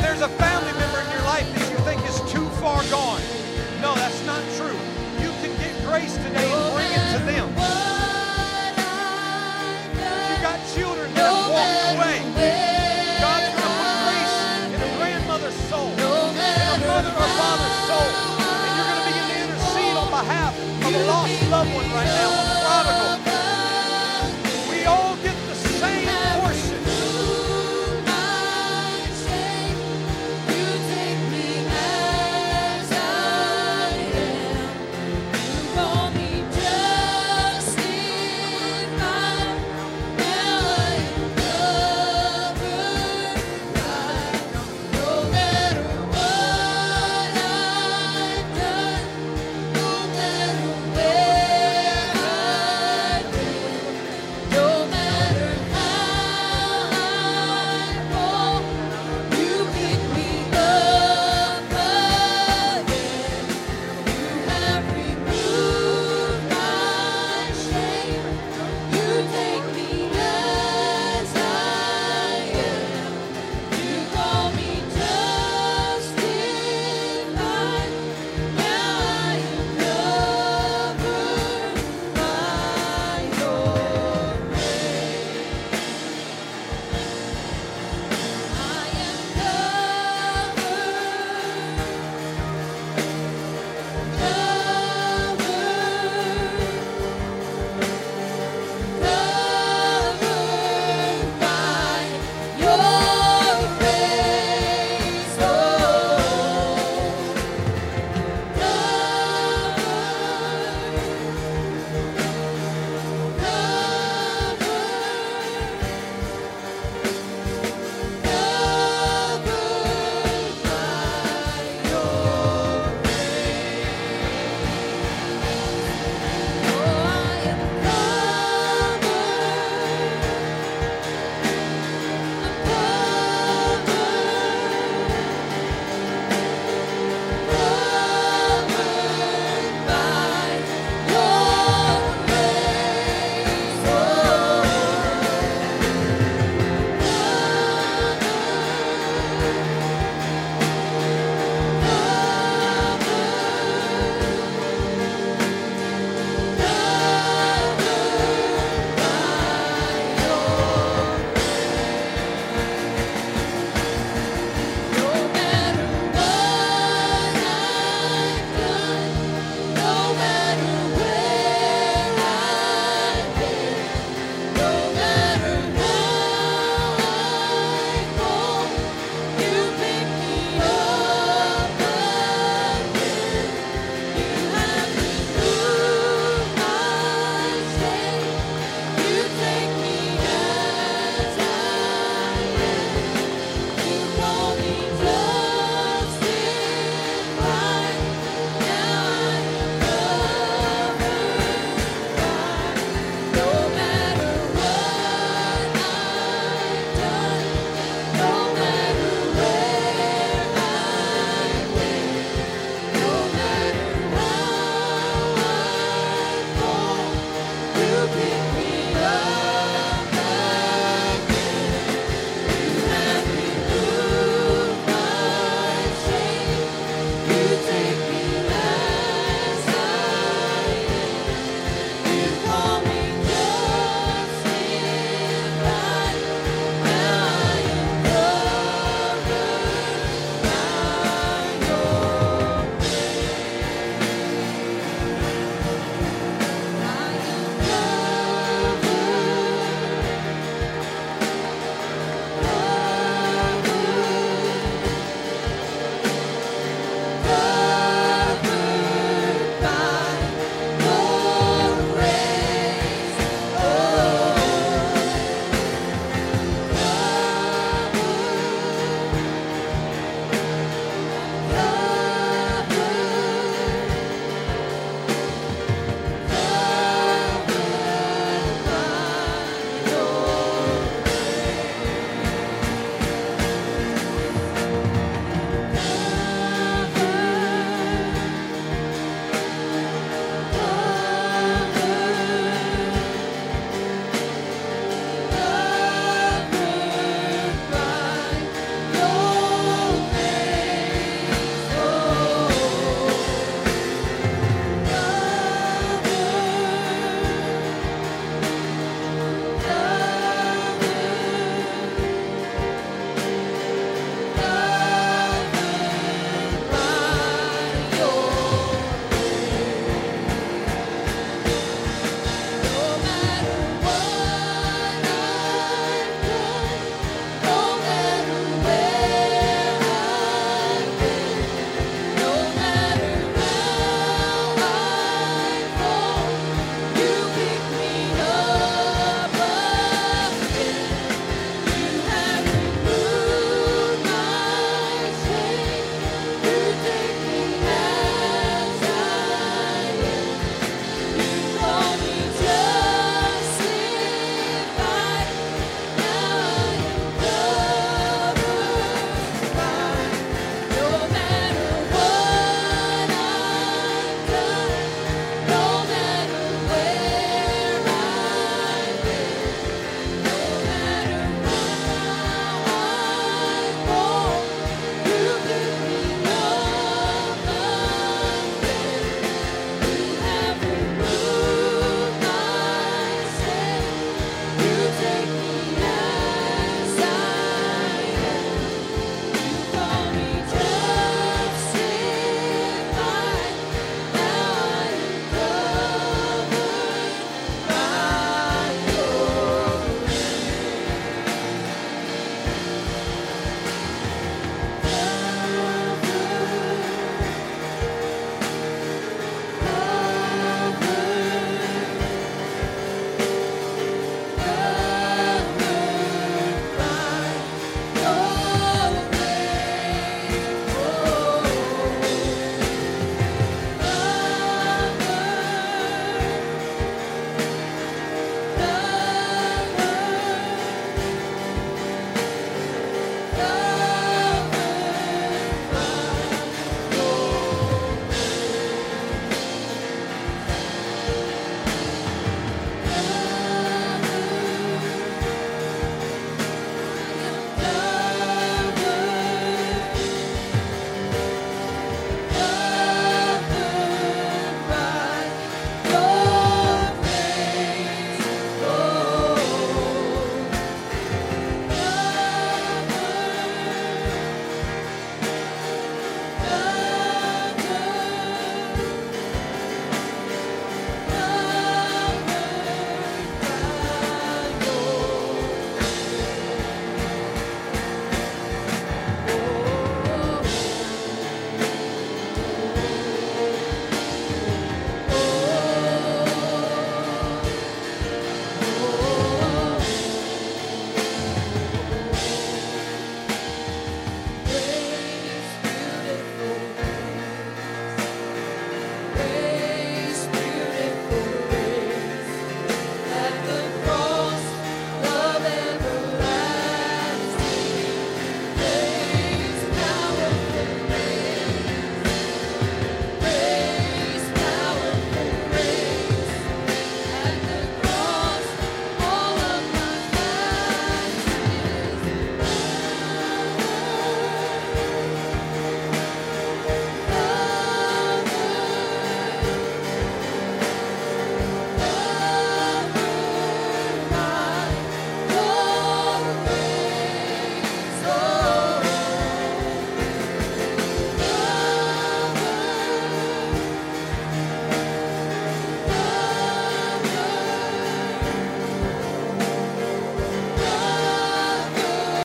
There's a family member in your life that you think is too far gone, no, that's not true. You can get grace today and bring it to them. You got children that have walked away, God's going to put grace in a grandmother's soul, in a mother or father's soul, and you're going to begin to intercede on behalf of a lost loved one right now.